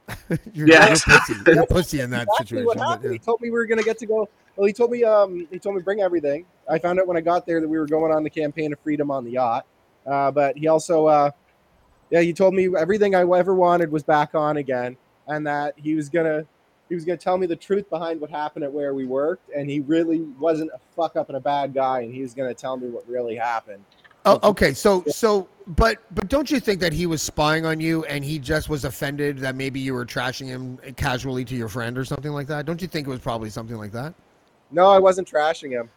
Speaker 1: you're,
Speaker 2: yeah,
Speaker 1: you're pussy. You're pussy in that exactly situation.
Speaker 3: What happened. Yeah. He told me we were gonna get to go. Well, he told me um he told me bring everything. I found out when I got there that we were going on the campaign of freedom on the yacht. Uh, but he also uh yeah he told me everything I ever wanted was back on again, and that he was gonna he was gonna tell me the truth behind what happened at where we worked, and he really wasn't a fuck up and a bad guy, and he was gonna tell me what really happened.
Speaker 1: Oh, okay. So, so, but, but don't you think that he was spying on you and he just was offended that maybe you were trashing him casually to your friend or something like that? Don't you think it was probably something like that?
Speaker 3: No, I wasn't trashing him.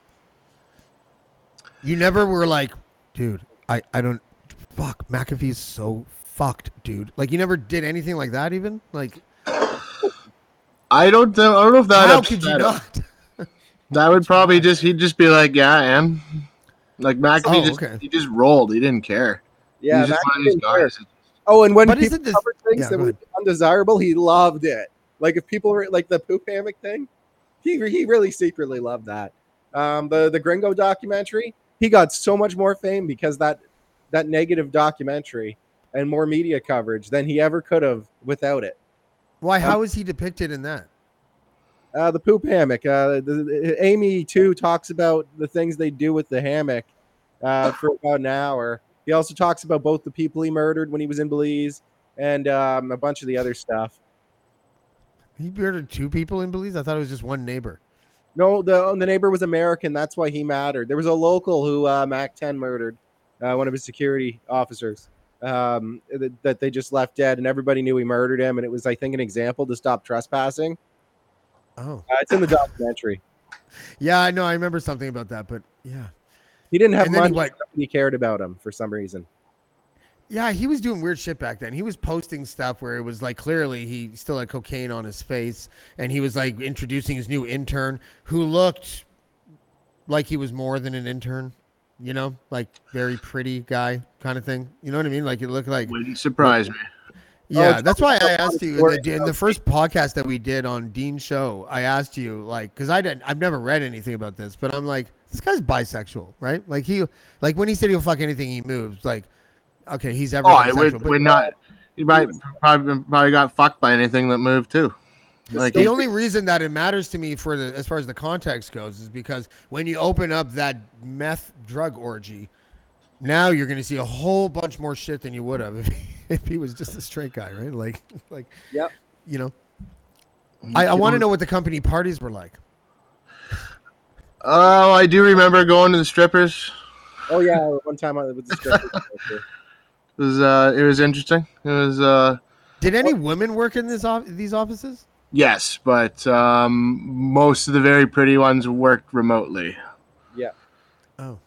Speaker 1: You never were like, dude, I, I don't, fuck, McAfee's so fucked, dude. Like, you never did anything like that, even like.
Speaker 2: I don't know. I don't know if that.
Speaker 1: How could you not?
Speaker 2: that would probably just he'd just be like, yeah, I am. Like McAfee oh, just okay. he just rolled. He didn't care.
Speaker 3: Yeah, Oh, and when but people this... covered things yeah, that were undesirable, he loved it. Like if people were like the poop hammock thing, he he really secretly loved that. Um, the the Gringo documentary, he got so much more fame because that that negative documentary and more media coverage than he ever could have without it.
Speaker 1: Why? Um, how is he depicted in that?
Speaker 3: Uh, the poop hammock. Uh, the, the- Amy too talks about the things they do with the hammock uh, for about an hour. He also talks about both the people he murdered when he was in Belize and um, a bunch of the other stuff.
Speaker 1: He murdered two people in Belize. I thought it was just one neighbor.
Speaker 3: No, the the neighbor was American. That's why he mattered. There was a local who uh, Mac Ten murdered, uh, one of his security officers. Um, that, that they just left dead, and everybody knew he murdered him. And it was, I think, an example to stop trespassing.
Speaker 1: Oh,
Speaker 3: Uh, it's in the documentary.
Speaker 1: yeah, I know. I remember something about that, but yeah,
Speaker 3: He didn't have
Speaker 1: And then he
Speaker 3: money. He cared about him for some reason.
Speaker 1: yeah, he was doing weird shit back then. He was posting stuff where it was like clearly he still had cocaine on his face, and he was like introducing his new intern who looked like he was more than an intern. You know, like very pretty guy kind of thing. You know what I mean? Like it looked like
Speaker 2: Wouldn't surprise me.
Speaker 1: Yeah, oh,
Speaker 3: it's
Speaker 1: that's why I asked you in the, in the first podcast that we did on Dean's show. I asked you like because I didn't, I've never read anything about this, but I'm like, this guy's bisexual, right? Like he, like when he said he'll fuck anything he moves, like, okay, he's oh, ever
Speaker 2: Oh,
Speaker 1: bisexual.
Speaker 2: it would,
Speaker 1: but
Speaker 2: would not. You might probably probably got fucked by anything that moved too. Like
Speaker 1: the only reason that it matters to me for the as far as the context goes is because when you open up that meth drug orgy, now you're going to see a whole bunch more shit than you would have if, if he was just a straight guy, right? Like, like,
Speaker 3: Yep.
Speaker 1: you know. I, I want to know what the company parties were like.
Speaker 2: Oh, I do remember going to the strippers.
Speaker 3: Oh yeah, one time I was with the strippers.
Speaker 2: It was uh, it was interesting. It was uh,
Speaker 1: Did any women work in this off- these offices?
Speaker 2: Yes, but um, most of the very pretty ones worked remotely. Yeah.
Speaker 1: Oh,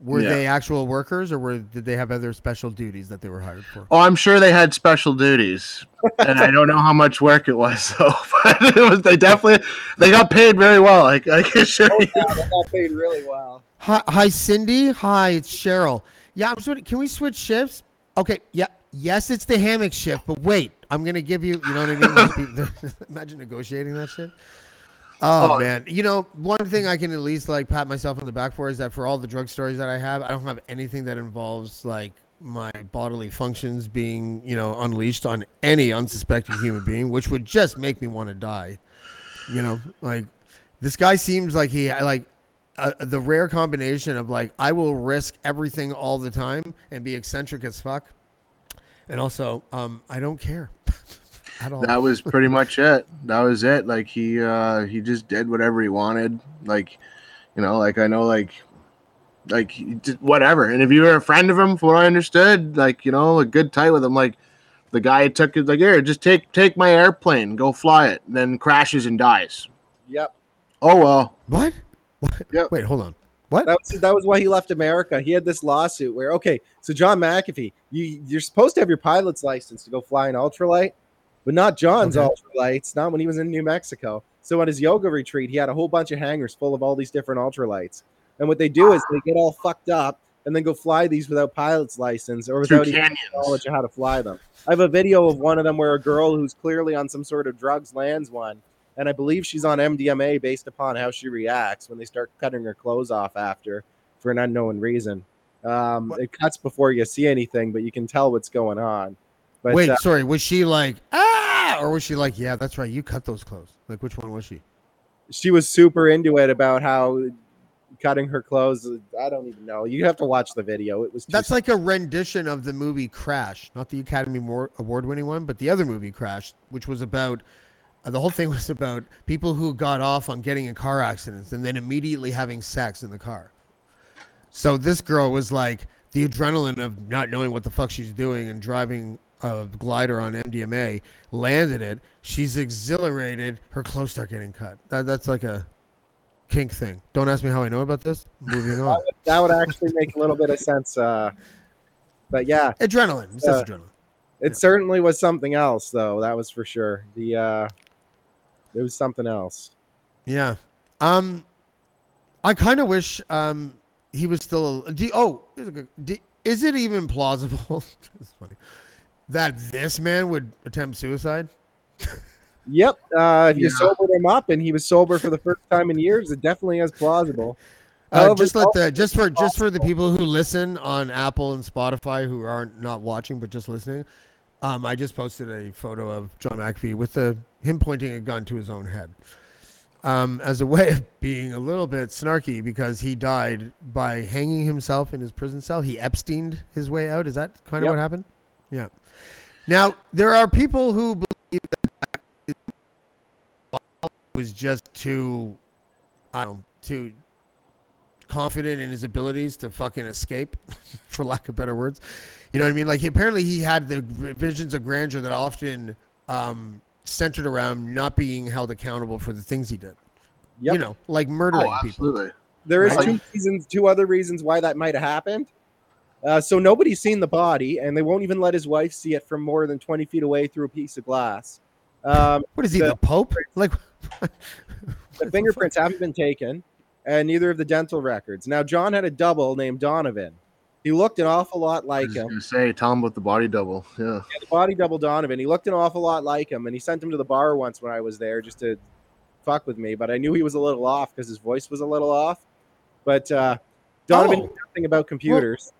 Speaker 1: were
Speaker 2: Yeah.
Speaker 1: they actual workers, or were did they have other special duties that they were hired for?
Speaker 2: Oh, I'm sure they had special duties, and I don't know how much work it was. So, but it was they definitely they got paid very well. I, I can assure
Speaker 3: oh
Speaker 2: you.
Speaker 3: yeah, they got paid really well.
Speaker 1: Hi, hi, Cindy. Hi, it's Cheryl. Yeah, I'm sorry. Can we switch shifts? Okay. Yeah. Yes, it's the hammock shift, but wait, I'm gonna give you. You know what I mean? Imagine negotiating that shit. Oh,
Speaker 2: Oh.
Speaker 1: man, you know one thing I can at least like pat myself on the back for is that for all the drug stories that I have, I don't have anything that involves like my bodily functions being you know unleashed on any unsuspecting human being, which would just make me want to die. You know, like this guy seems like he like uh, the rare combination of like I will risk everything all the time and be eccentric as fuck, and also um I don't care at all.
Speaker 2: That was pretty much it. That was it. Like he uh he just did whatever he wanted. Like you know, like I know like like whatever. And if you were a friend of him, from what I understood, like, you know, a good tight with him, like the guy took it like here, just take take my airplane, go fly it, then crashes and dies.
Speaker 3: Yep.
Speaker 2: Oh well.
Speaker 1: what? What?
Speaker 2: Yep.
Speaker 1: Wait, hold on. What?
Speaker 3: That was that was why he left America. He had this lawsuit where okay, so John McAfee, you you're supposed to have your pilot's license to go fly an ultralight, but not John's
Speaker 1: Okay.
Speaker 3: ultralights, not when he was in New Mexico. So at his yoga retreat, he had a whole bunch of hangars full of all these different ultralights. And what they do is they get all fucked up and then go fly these without pilot's license or without even knowledge of how to fly them. I have a video of one of them where a girl who's clearly on some sort of drugs lands one, and I believe she's on MDMA based upon how she reacts when they start cutting her clothes off after for an unknown reason. Um, it cuts before you see anything, but you can tell what's going on. But
Speaker 1: Wait,
Speaker 3: uh,
Speaker 1: sorry. Was she like ah, or was she like yeah? That's right. You cut those clothes. Like which one was she?
Speaker 3: she was super into it about how cutting her clothes. I don't even know. You have to watch the video. It was
Speaker 1: That's like a rendition of the movie Crash, not the Academy Award winning one, but the other movie Crash, which was about uh, the whole thing was about people who got off on getting in car accidents and then immediately having sex in the car. So this girl was like the adrenaline of not knowing what the fuck she's doing and driving a glider on MDMA, landed it. She's exhilarated. Her clothes start getting cut. That, that's like a kink thing. Don't ask me how I know about this. Moving on.
Speaker 3: that would actually make a little bit of sense. Uh, but yeah,
Speaker 1: Adrenaline. It's
Speaker 3: Uh,
Speaker 1: adrenaline.
Speaker 3: it certainly was something else, though. That was for sure. The uh, it was something else.
Speaker 1: Yeah. Um, I kind of wish um he was still. Do, oh, here's a good- do, is it even plausible? funny. That this man would attempt suicide?
Speaker 3: Yep. Uh, you
Speaker 2: Yeah.
Speaker 3: sobered him up and he was sober for the first time in years, it definitely is plausible.
Speaker 1: Uh,
Speaker 3: However,
Speaker 1: just let the just for just for the people who listen on Apple and Spotify who aren't not watching but just listening. Um, I just posted a photo of John McAfee with the him pointing a gun to his own head. um, as a way of being a little bit snarky because he died by hanging himself in his prison cell. He Epsteined his way out. Is that kind of
Speaker 3: Yep.
Speaker 1: what happened? Yeah. Now there are people who believe that was just too, I don't too confident in his abilities to fucking escape, for lack of better words. You know what I mean? Like he, apparently he had the visions of grandeur that often um, centered around not being held accountable for the things he did.
Speaker 3: Yep.
Speaker 1: You know, like murdering
Speaker 2: Oh,
Speaker 1: people.
Speaker 3: There is
Speaker 1: Right.
Speaker 3: two reasons, two other reasons why that might have happened. Uh, so nobody's seen the body, and they won't even let his wife see it from more than twenty feet away through a piece of glass. Um,
Speaker 1: What is he,
Speaker 3: The-
Speaker 1: the, Pope? Like
Speaker 3: the fingerprints haven't been taken, and neither of the dental records. Now, John had a double named Donovan. He looked an awful lot
Speaker 2: I
Speaker 3: like
Speaker 2: was
Speaker 3: him.
Speaker 2: gonna say, tell him about the body double. Yeah.
Speaker 3: Yeah, the body double Donovan. He looked an awful lot like him, and he sent him to the bar once when I was there just to fuck with me. But I knew he was a little off because his voice was a little off. But uh, Donovan
Speaker 1: Oh.
Speaker 3: knew nothing about computers.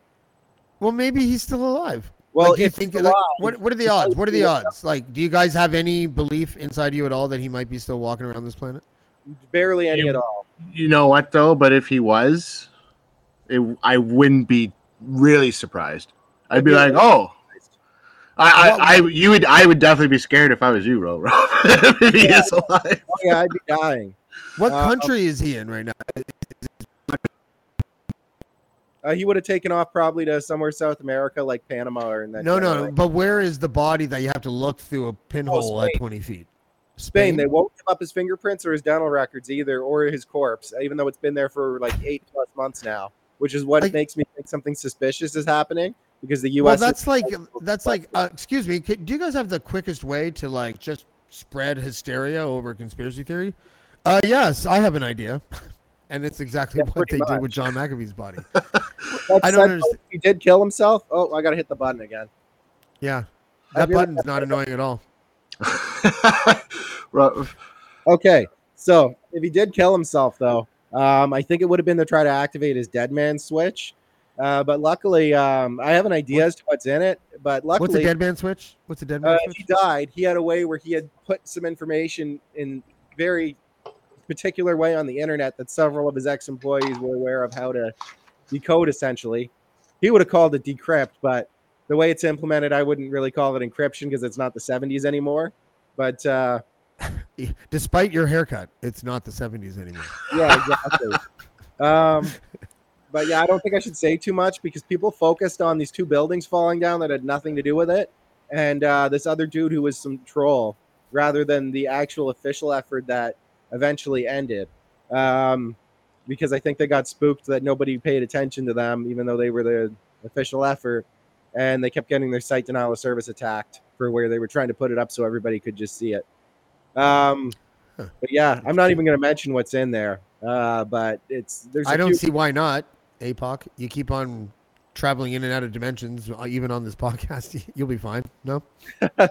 Speaker 1: Well, maybe he's still alive.
Speaker 3: Well,
Speaker 1: like, do you
Speaker 3: if
Speaker 1: think
Speaker 3: he's
Speaker 1: like, what what are the odds? What are the odds? Like, do you guys have any belief inside you at all that he might be still walking around this planet?
Speaker 3: barely any
Speaker 2: You-
Speaker 3: at all.
Speaker 2: You know what though? But if he was, it, I wouldn't be really surprised. I'd be
Speaker 3: Yeah.
Speaker 2: like, oh. I, I, I, you would, I would definitely be scared if I was you, Ro. Ro. if he is alive.
Speaker 3: Oh yeah, I'd be dying.
Speaker 1: What
Speaker 3: Uh,
Speaker 1: country is he in right now?
Speaker 3: Uh, he would have taken off probably to somewhere South America, like Panama or in that.
Speaker 1: No,
Speaker 3: general
Speaker 1: no, but where is the body that you have to look through a pinhole at 20 feet?
Speaker 3: Spain. They won't give up his fingerprints or his dental records either, or his corpse, even though it's been there for like eight plus months now. Which is what
Speaker 1: Like-
Speaker 3: makes me think something suspicious is happening because the U.S.
Speaker 1: Well, that's like that's like. Uh, excuse me. Do you guys have the quickest way to like just spread hysteria over conspiracy theory? Uh, yes, I have an idea, and it's exactly
Speaker 3: Yeah,
Speaker 1: what they did with. John McAfee's body. I don't understand.
Speaker 3: He did kill himself. Oh, I gotta hit the button again.
Speaker 1: Yeah, that button's not annoying at all.
Speaker 3: Okay, so if he did kill himself, though, um, I think it would have been to try to activate his dead man switch. Uh, but luckily, um, I have an idea as to what's in it. But luckily,
Speaker 1: What's a dead man switch? What's a dead man
Speaker 3: uh,
Speaker 1: switch?
Speaker 3: he died, he had a way where he had put some information in very particular way on the internet that several of his ex-employees were aware of how to decode. Essentially, he would have called it decrypt, but the way it's implemented, I wouldn't really call it encryption because it's not the 70s anymore. But uh,
Speaker 1: Despite your haircut, it's not the 70s anymore.
Speaker 3: yeah, exactly. um, but yeah, I don't think I should say too much because people focused on these two buildings falling down that had nothing to do with it, and uh, this other dude who was some troll, rather than the actual official effort that eventually ended. Um, because I think they got spooked that nobody paid attention to them, even though they were the official effort, and they kept getting their site denial of service attacked for where they were trying to put it up so everybody could just see it. Um,
Speaker 1: Huh.
Speaker 3: but yeah, I'm not even going to mention what's in there. Uh, but it's there's.
Speaker 1: I don't see why not. APOC, you keep on traveling in and out of dimensions, uh, even on this podcast. You'll be fine. No.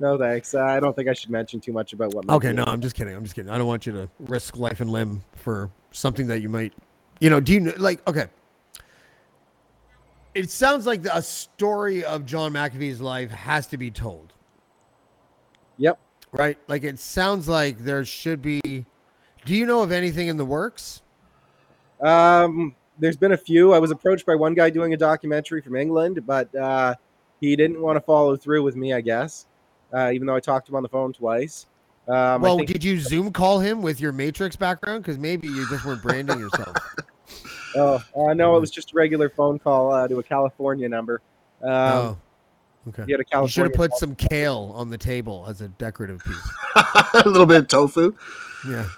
Speaker 3: No thanks. Uh, I don't think I should mention too much about what.
Speaker 1: Okay, no. I'm just kidding. I'm just kidding. I don't want you to risk life and limb for something that you might, you know, do you like, okay. It sounds like a story of John McAfee's life has to be told,
Speaker 3: Yep.
Speaker 1: Right? Like, it sounds like there should be. Do you know of anything in the works?
Speaker 3: Um, there's been a few. I was approached by one guy doing a documentary from England, but uh, he didn't want to follow through with me. I guess, uh, even though I talked to him on the phone twice. Um, I
Speaker 1: well,
Speaker 3: think-
Speaker 1: did you Zoom call him with your Matrix background? Because maybe you just weren't branding yourself.
Speaker 3: oh uh, no, it was just a regular phone call uh, to a California number. Um,
Speaker 1: oh, okay.
Speaker 3: He had a
Speaker 1: You should have put some kale on the table as a decorative piece.
Speaker 2: a little bit of tofu.
Speaker 1: Yeah.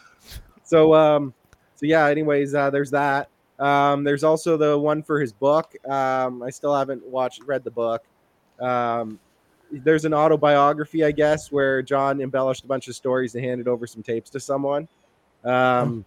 Speaker 3: So um so yeah, anyways, uh there's that. Um there's also the one for his book. Um I still haven't watched read the book. Um there's an autobiography, I guess, where John embellished a bunch of stories and handed over some tapes to someone. Um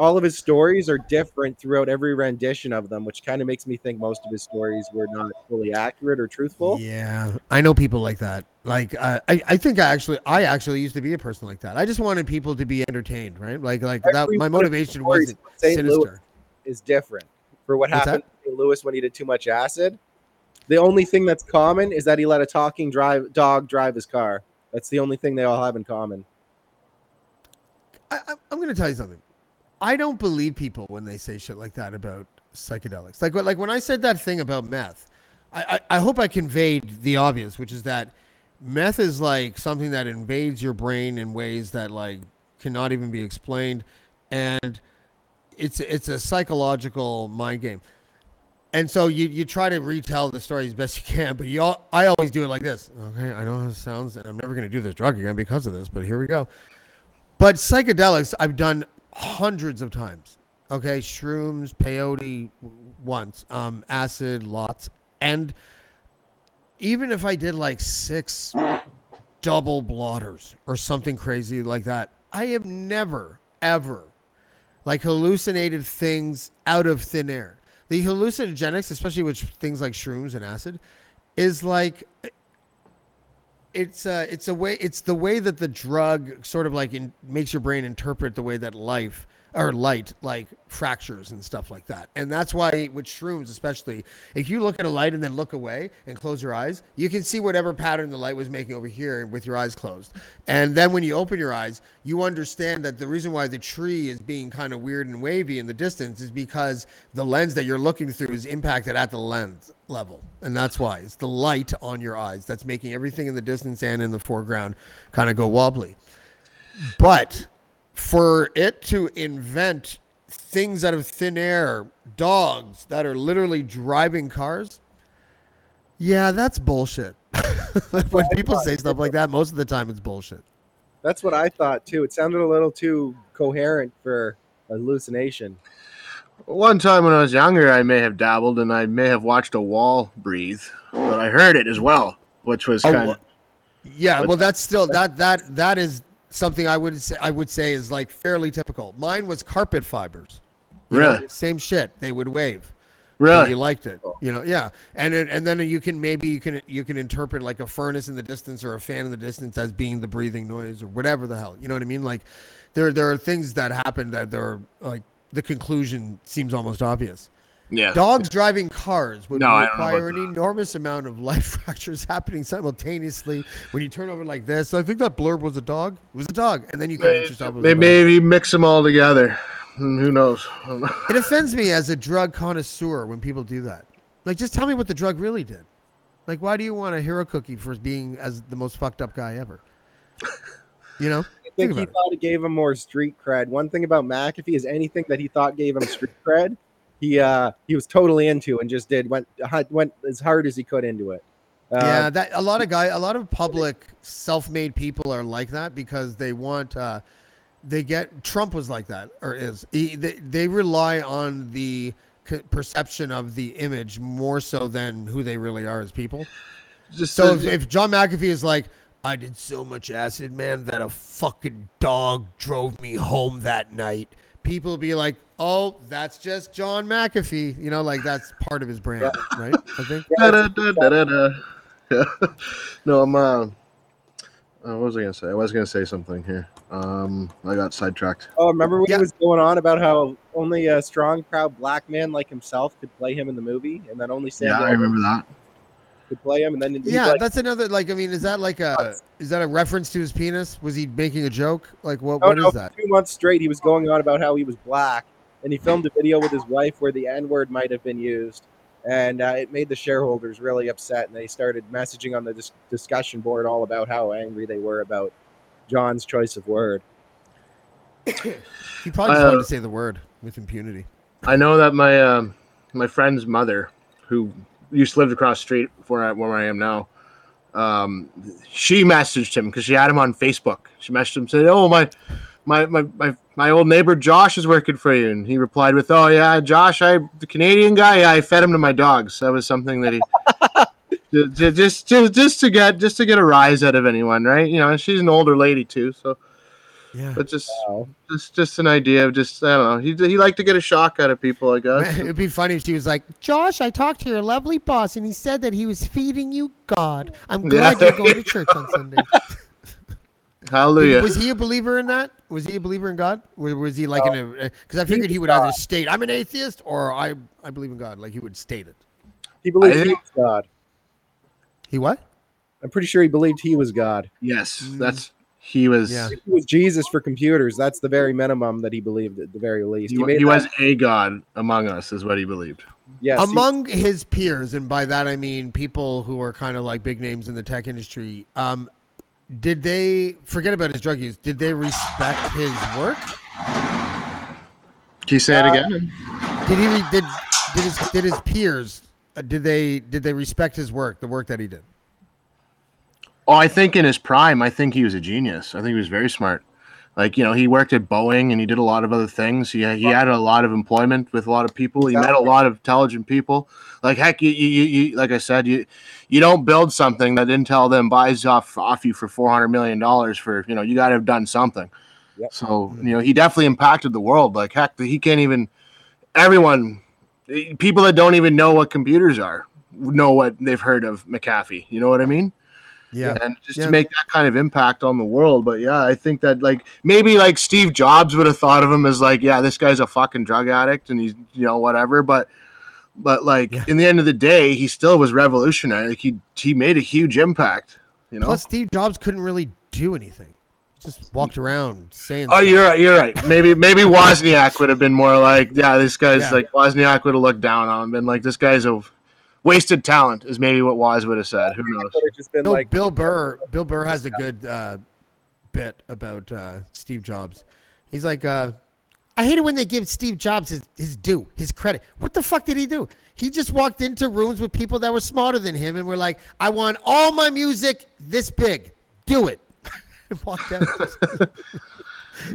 Speaker 3: all of his stories are different throughout every rendition of them, which kind of makes me think most of his stories were not fully accurate or truthful.
Speaker 1: Yeah, I know people like that. Like, uh, I, I think I actually, I actually used to be a person like that. I just wanted people to be entertained, right? Like, like that. My motivation wasn't
Speaker 3: St. Louis
Speaker 1: sinister.
Speaker 3: is different for what
Speaker 1: What's
Speaker 3: happened to Lewis when he did too much acid. The only thing that's common is that he let a talking drive dog drive his car. That's the only thing they all have in common.
Speaker 1: I, I, I'm going to tell you something. I don't believe people when they say shit like that about psychedelics. Like, like when I said that thing about meth, I, I, I hope I conveyed the obvious, which is that meth is like something that invades your brain in ways that like cannot even be explained, and it's it's a psychological mind game. And so you, you try to retell the story as best you can, but you all, I always do it like this. Okay, I know how it sounds, and I'm never going to do this drug again because of this, but here we go. But psychedelics, I've done hundreds of times. Okay, shrooms, peyote once, um, acid lots, and even if I did like six double blotters or something crazy like that, I have never ever like hallucinated things out of thin air. The hallucinogenics, especially with things like shrooms and acid, is like it's uh it's a way it's the way that the drug sort of like in, makes your brain interpret the way that life or light like fractures and stuff like that. And that's why with shrooms especially if you look at a light and then look away and close your eyes you can see whatever pattern the light was making over here with your eyes closed. And then when you open your eyes you understand that the reason why the tree is being kind of weird and wavy in the distance is because the lens that you're looking through is impacted at the lens level. And that's why. It's the light on your eyes that's making everything in the distance and in the foreground kind of go wobbly. But for it to invent things out of thin air, dogs that are literally driving cars, yeah, that's bullshit. when people say stuff like that, most of the time it's bullshit.
Speaker 3: That's what I thought too. It sounded a little too coherent for hallucination.
Speaker 2: One time when I was younger, I may have dabbled and I may have watched a wall breathe, but I heard it as well, which was kind of.
Speaker 1: Yeah, well, that's still that that that is something I would say I would say is like fairly typical. Mine was carpet fibers. You know,
Speaker 2: Really?
Speaker 1: same shit. They would wave.
Speaker 2: Really?
Speaker 1: You liked it, oh. you know, yeah, and it, and then you can maybe you can you can interpret like a furnace in the distance or a fan in the distance as being the breathing noise or whatever the hell, you know what I mean? Like, there there are things that happen that they're like the conclusion seems almost obvious.
Speaker 2: Yeah.
Speaker 1: Dogs driving cars would
Speaker 2: No, I don't know
Speaker 1: require
Speaker 2: about
Speaker 1: an enormous amount of life fractures happening simultaneously when you turn over like this. I think that blurb was a dog. It was a dog, and then you convince yourself. It,
Speaker 2: They maybe mix them all together. Hmm, Who knows?
Speaker 1: it offends me as a drug connoisseur when people do that. Like, just tell me what the drug really did. Like, why do you want a hero cookie for being as the most fucked up guy ever? You know,
Speaker 3: I
Speaker 1: Think
Speaker 3: think he
Speaker 1: about it.
Speaker 3: thought it gave him more street cred. One thing about McAfee is anything that he thought gave him street cred, he uh he was totally into and just did went went as hard as he could into it. Uh,
Speaker 1: yeah, that a lot of guy, a lot of public self-made people are like that because they want. uh They get Trump was like that, or is he, they? They rely on the c- perception of the image more so than who they really are as people.
Speaker 2: Just
Speaker 1: So
Speaker 2: uh,
Speaker 1: if, if John McAfee is like, I did so much acid, man, that a fucking dog drove me home that night. People be like, oh, that's just John McAfee. You know, like that's part of his brand, right? I think.
Speaker 2: Yeah. no, I'm. Uh, uh, what was I gonna say? I was gonna say something here. Um, I got sidetracked.
Speaker 3: Oh, remember when
Speaker 1: Yeah.
Speaker 3: he was going on about how only a strong, proud black man like himself could play him in the movie, and that only Sam
Speaker 2: Yeah, I remember that.
Speaker 3: Could play him, and then
Speaker 1: Yeah,
Speaker 3: like,
Speaker 1: that's another. Like, I mean, is that like a is that a reference to his penis? Was he making a joke? Like, what? What is
Speaker 3: no,
Speaker 1: that?
Speaker 3: Two months straight, he was going on about how he was black, and he filmed a video with his wife where the N word might have been used, and uh, it made the shareholders really upset, and they started messaging on the dis- discussion board all about how angry they were about John's choice of word.
Speaker 1: He probably just
Speaker 2: Uh,
Speaker 1: wanted to say the word with impunity.
Speaker 2: I know that my um, my friend's mother, who used to live across the street where I, where I am now, um, she messaged him because she had him on Facebook. She messaged him said, "Oh my, my my my my old neighbor Josh is working for you," and he replied with, "Oh yeah, Josh, I the Canadian guy. Yeah, I fed him to my dogs. That was something that he." ju- ju- Just, just, just to get, just to get a rise out of anyone, right? You know, she's an older lady too, so.
Speaker 1: Yeah.
Speaker 2: But just,
Speaker 3: Wow.
Speaker 2: just, just an idea of just, I don't know. He, he liked to get a shock out of people, I guess.
Speaker 1: It'd be funny if she was like, Josh, I talked to your lovely boss and he said that he was feeding you God. I'm glad
Speaker 2: Yeah.
Speaker 1: you're going to church on Sunday.
Speaker 2: Hallelujah.
Speaker 1: Was he a believer in that? Was he a believer in God? Or was he like in a because I figured he would either state I'm an atheist or I I believe in God. Like he would state it.
Speaker 3: He believed
Speaker 2: I
Speaker 3: he was God.
Speaker 1: He what?
Speaker 3: I'm pretty sure he believed he was God.
Speaker 2: Yes,
Speaker 1: Mm.
Speaker 2: that's he was
Speaker 1: Yeah.
Speaker 3: He was Jesus for computers. That's the very minimum that he believed at the very least.
Speaker 2: he,
Speaker 3: He
Speaker 2: he was a god among us, is what he believed.
Speaker 3: yes, he-
Speaker 1: Among his peers, and by that I mean people who are kind of like big names in the tech industry, um, did they forget about his drug use? Did they respect his work?
Speaker 2: Can you say it again?
Speaker 1: Did he did did his did his peers uh, did they did they respect his work, the work that he did?
Speaker 2: Oh, I think in his prime, I think he was a genius. I think he was very smart. Like you know, he worked at Boeing and he did a lot of other things. He he had a lot of employment with a lot of people. He met a lot of intelligent people. Like heck, you you, you, you like I said, you you don't build something that Intel then buys off off you for four hundred million dollars for you know you got to have done something.
Speaker 3: Yep.
Speaker 2: So you know he definitely impacted the world. Like heck, he can't even everyone people that don't even know what computers are know what they've heard of McAfee. You know what I mean?
Speaker 1: Yeah.
Speaker 2: and just
Speaker 1: Yeah.
Speaker 2: to make that kind of impact on the world. But yeah, I think that like maybe like Steve Jobs would have thought of him as like, yeah, this guy's a fucking drug addict and he's you know whatever. But but like
Speaker 1: Yeah.
Speaker 2: in the end of the day, he still was revolutionary. Like he he made a huge impact. You know.
Speaker 1: Plus, Steve Jobs couldn't really do anything. Just walked around saying.
Speaker 2: Oh,
Speaker 1: stuff.
Speaker 2: you're right. You're right. Maybe maybe Wozniak would have been more like, yeah, this guy's
Speaker 1: Yeah.
Speaker 2: like Wozniak would have looked down on him, been like, this guy's a wasted talent, is maybe what Woz would have said. Who knows?
Speaker 3: just been
Speaker 1: No,
Speaker 3: like
Speaker 1: Bill Burr. Bill Burr has a good uh, bit about uh, Steve Jobs. He's like, uh, I hate it when they give Steve Jobs his, his due, his credit. What the fuck did he do? He just walked into rooms with people that were smarter than him and were like, I want all my music this big. Do it. and walked out.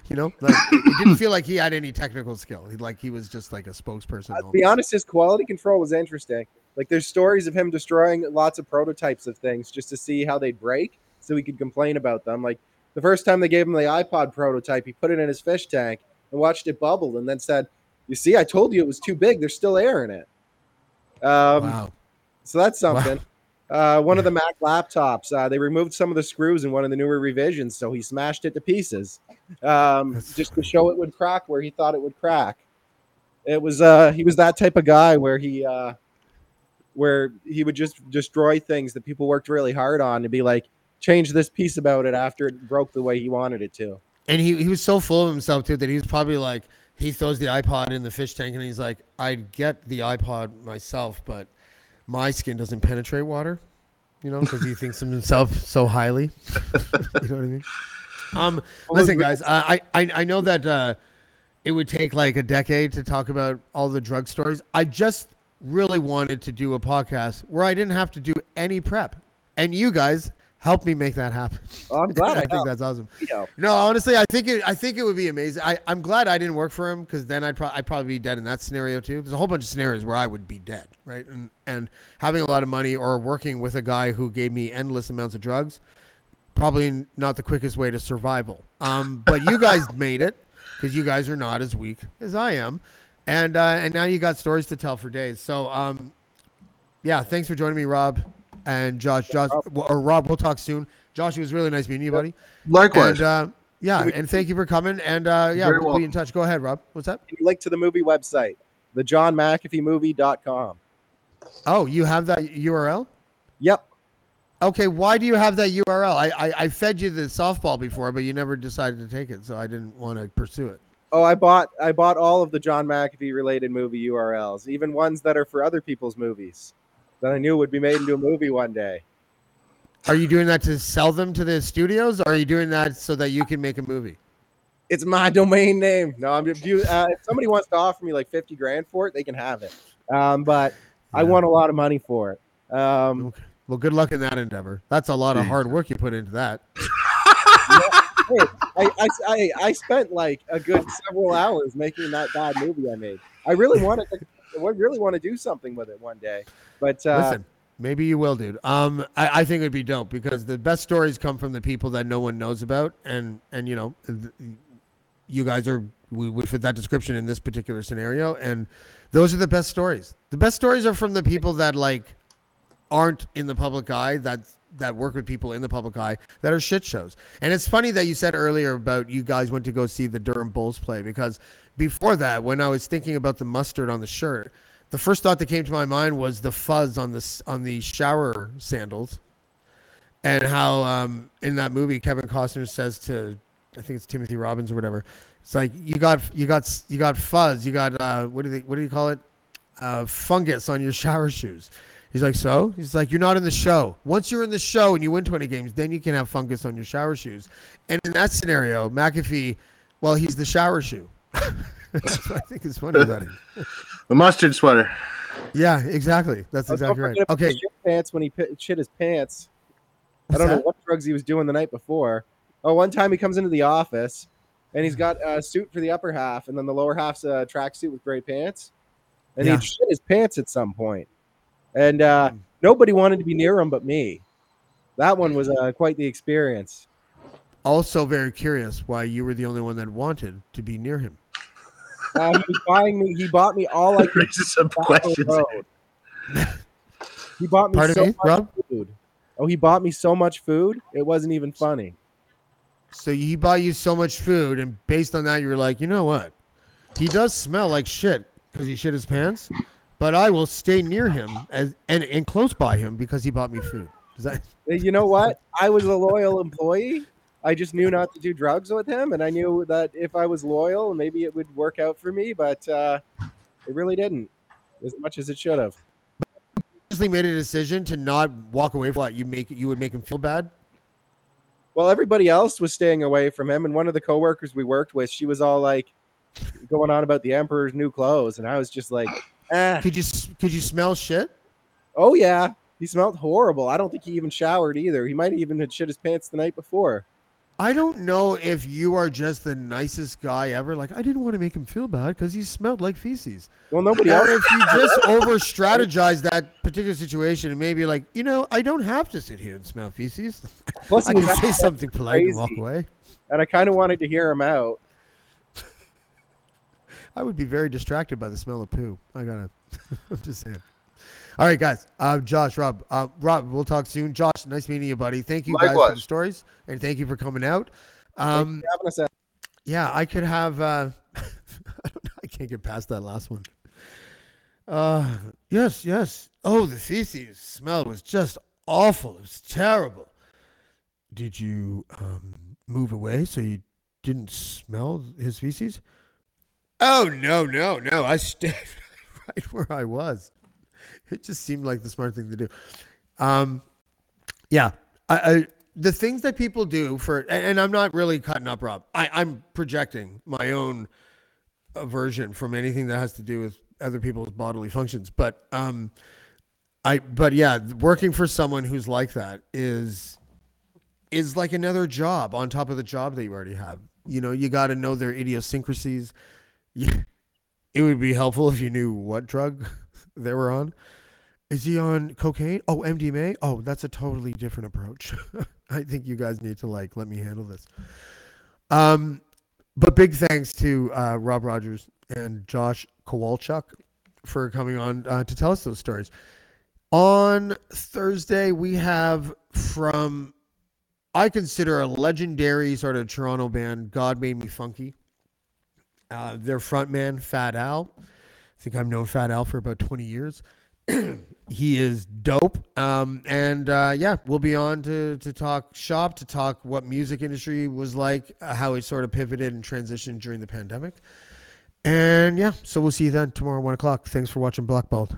Speaker 1: you know, like it didn't feel like he had any technical skill. He like he was just like a spokesperson.
Speaker 3: Uh, to be honest, his quality control was interesting. Like there's stories of him destroying lots of prototypes of things just to see how they'd break, so he could complain about them. Like the first time they gave him the iPod prototype, he put it in his fish tank and watched it bubble, and then said, "You see, I told you it was too big. There's still air in it." Um,
Speaker 1: wow.
Speaker 3: So that's something. Uh, one of the Mac laptops, uh, they removed some of the screws in one of the newer revisions, so he smashed it to pieces, um, just to show it would crack where he thought it would crack. It was uh, he was that type of guy where he uh, where he would just destroy things that people worked really hard on and be like, change this piece about it after it broke the way he wanted it to.
Speaker 1: And he, he was so full of himself too that he was probably like he throws the iPod in the fish tank and he's like, I'd get the iPod myself, but my skin doesn't penetrate water, you know, because he thinks of himself so highly. you know what I mean? Um, listen, guys, I I, I know that uh, it would take like a decade to talk about all the drug stories. I just really wanted to do a podcast where I didn't have to do any prep, and you guys helped me make that happen.
Speaker 3: Oh, I'm glad
Speaker 1: I
Speaker 3: I
Speaker 1: think that's awesome.
Speaker 3: You know,
Speaker 1: No, honestly, I think it. I think it would be amazing. I, I'm glad I didn't work for him because then I'd, pro- I'd probably be dead in that scenario too. There's a whole bunch of scenarios where I would be dead, right? And and having a lot of money or working with a guy who gave me endless amounts of drugs, probably not the quickest way to survival. Um, but you guys made it because you guys are not as weak as I am, and uh, and now you got stories to tell for days. So um, yeah, thanks for joining me, Rob and Josh. Josh or Rob, we'll talk soon. Josh, it was really nice meeting you, buddy.
Speaker 2: Likewise.
Speaker 1: And, uh, yeah, and thank you for coming. And uh, yeah,
Speaker 2: Very
Speaker 1: we'll be in touch. Go ahead, Rob. What's up?
Speaker 3: link to the movie website, the John McAfee movie.com.
Speaker 1: Oh, you have that URL?
Speaker 3: Yep.
Speaker 1: Okay, why do you have that URL? I, I, I fed you the softball before, but you never decided to take it, so I didn't want to pursue it.
Speaker 3: Oh, I bought I bought all of the John McAfee related movie URLs, even ones that are for other people's movies that I knew would be made into a movie one day.
Speaker 1: Are you doing that to sell them to the studios, or are you doing that so that you can make a movie?
Speaker 3: It's my domain name. No, I'm if you uh, if somebody wants to offer me like 50 grand for it, they can have it. Um, but I want a lot of money for it. Um.
Speaker 1: Well, good luck in that endeavor. That's a lot of hard work you put into that.
Speaker 3: hey, I, I, I, I spent like a good several hours making that bad movie I made. I really wanted to, I really want to do something with it one day. But uh,
Speaker 1: Listen, maybe you will, dude. Um, I, I think it'd be dope because the best stories come from the people that no one knows about, and and you know, th- you guys are we would fit that description in this particular scenario, and those are the best stories. The best stories are from the people that like aren't in the public eye that that work with people in the public eye that are shit shows. And it's funny that you said earlier about you guys went to go see the Durham Bulls play because before that, when I was thinking about the mustard on the shirt, the first thought that came to my mind was the fuzz on the on the shower sandals. and how um, in that movie Kevin Costner says to, I think it's Timothy Robbins or whatever. It's like you got you got you got fuzz, you got uh, what do they what do you call it? Uh, fungus on your shower shoes. He's like, so? He's like, you're not in the show. Once you're in the show and you win 20 games, then you can have fungus on your shower shoes. And in that scenario, McAfee, well, he's the shower shoe. That's what I think is funny about him.
Speaker 2: The mustard sweater.
Speaker 1: Yeah, exactly. That's exactly right.
Speaker 3: forget about the
Speaker 1: Okay.
Speaker 3: shit pants when he pi- shit his pants. I don't know what drugs he was doing the night before. Oh, one time he comes into the office and he's got a suit for the upper half, and then the lower half's a tracksuit with gray pants. And
Speaker 1: Yeah.
Speaker 3: he shit his pants at some point. And uh, nobody wanted to be near him but me. That one was uh, quite the experience.
Speaker 1: Also, very curious why you were the only one that wanted to be near him.
Speaker 3: Uh, he was buying me. He bought me all I could.
Speaker 2: Some questions.
Speaker 3: He bought me
Speaker 1: Pardon
Speaker 3: so
Speaker 1: me,
Speaker 3: much
Speaker 1: Rob?
Speaker 3: food. Oh, he bought me so much food. It wasn't even funny.
Speaker 1: So he bought you so much food, and based on that, you were like, you know what? He does smell like shit because he shit his pants, but I will stay near him as and, and close by him because he bought me food. That
Speaker 3: You know what? I was a loyal employee. I just knew not to do drugs with him, and I knew that if I was loyal, maybe it would work out for me. But uh, it really didn't, as much as it should have.
Speaker 1: Honestly, made a decision to not walk away from what you make you would make him feel bad?
Speaker 3: Well, everybody else was staying away from him, and one of the coworkers we worked with, she was all like going on about the emperor's new clothes, and I was just like, eh.
Speaker 1: Could you could you smell shit?
Speaker 3: "Oh yeah, he smelled horrible. I don't think he even showered either. He might even had shit his pants the night before."
Speaker 1: I don't know if you are just the nicest guy ever. Like I didn't want to make him feel bad because he smelled like feces.
Speaker 3: Well, nobody
Speaker 1: Or if you just over strategize that particular situation and maybe like, you know, I don't have to sit here and smell feces.
Speaker 3: Plus,
Speaker 1: I can say something polite and walk away.
Speaker 3: and I kind of wanted to hear him out.
Speaker 1: I would be very distracted by the smell of poo. I gotta. I'm just saying. All right, guys. Uh, Josh, Rob, uh, Rob, we'll talk soon. Josh, nice meeting you, buddy. Thank you guys for the stories and thank you for coming out. Um,
Speaker 3: having us out.
Speaker 1: yeah, I could have. Uh, I. I can't get past that last one. Uh, yes, yes. Oh, the feces smell was just awful. It was terrible. Did you um, move away so you didn't smell his feces? Oh no, no, no! I stayed right where I was. It just seemed like the smart thing to do. Um, yeah, I, I the things that people do for, and, and I'm not really cutting up, Rob. I, I'm projecting my own aversion from anything that has to do with other people's bodily functions. But um, I, but yeah, working for someone who's like that is is like another job on top of the job that you already have. You know, you got to know their idiosyncrasies. It would be helpful if you knew what drug they were on. Is he on cocaine? Oh, MDMA. Oh, that's a totally different approach. I think you guys need to like let me handle this. Um, but big thanks to uh, Rob Rogers and Josh Kowalchuk for coming on uh, to tell us those stories. On Thursday, we have from I consider a legendary sort of Toronto band, God Made Me Funky. Uh, their frontman, Fat Al. I think I've known Fat Al for about 20 years. he is dope. Um, and uh, yeah, we'll be on to, to talk shop, to talk what music industry was like, uh, how it sort of pivoted and transitioned during the pandemic. And yeah, so we'll see you then tomorrow, one o'clock. Thanks for watching Blackballed.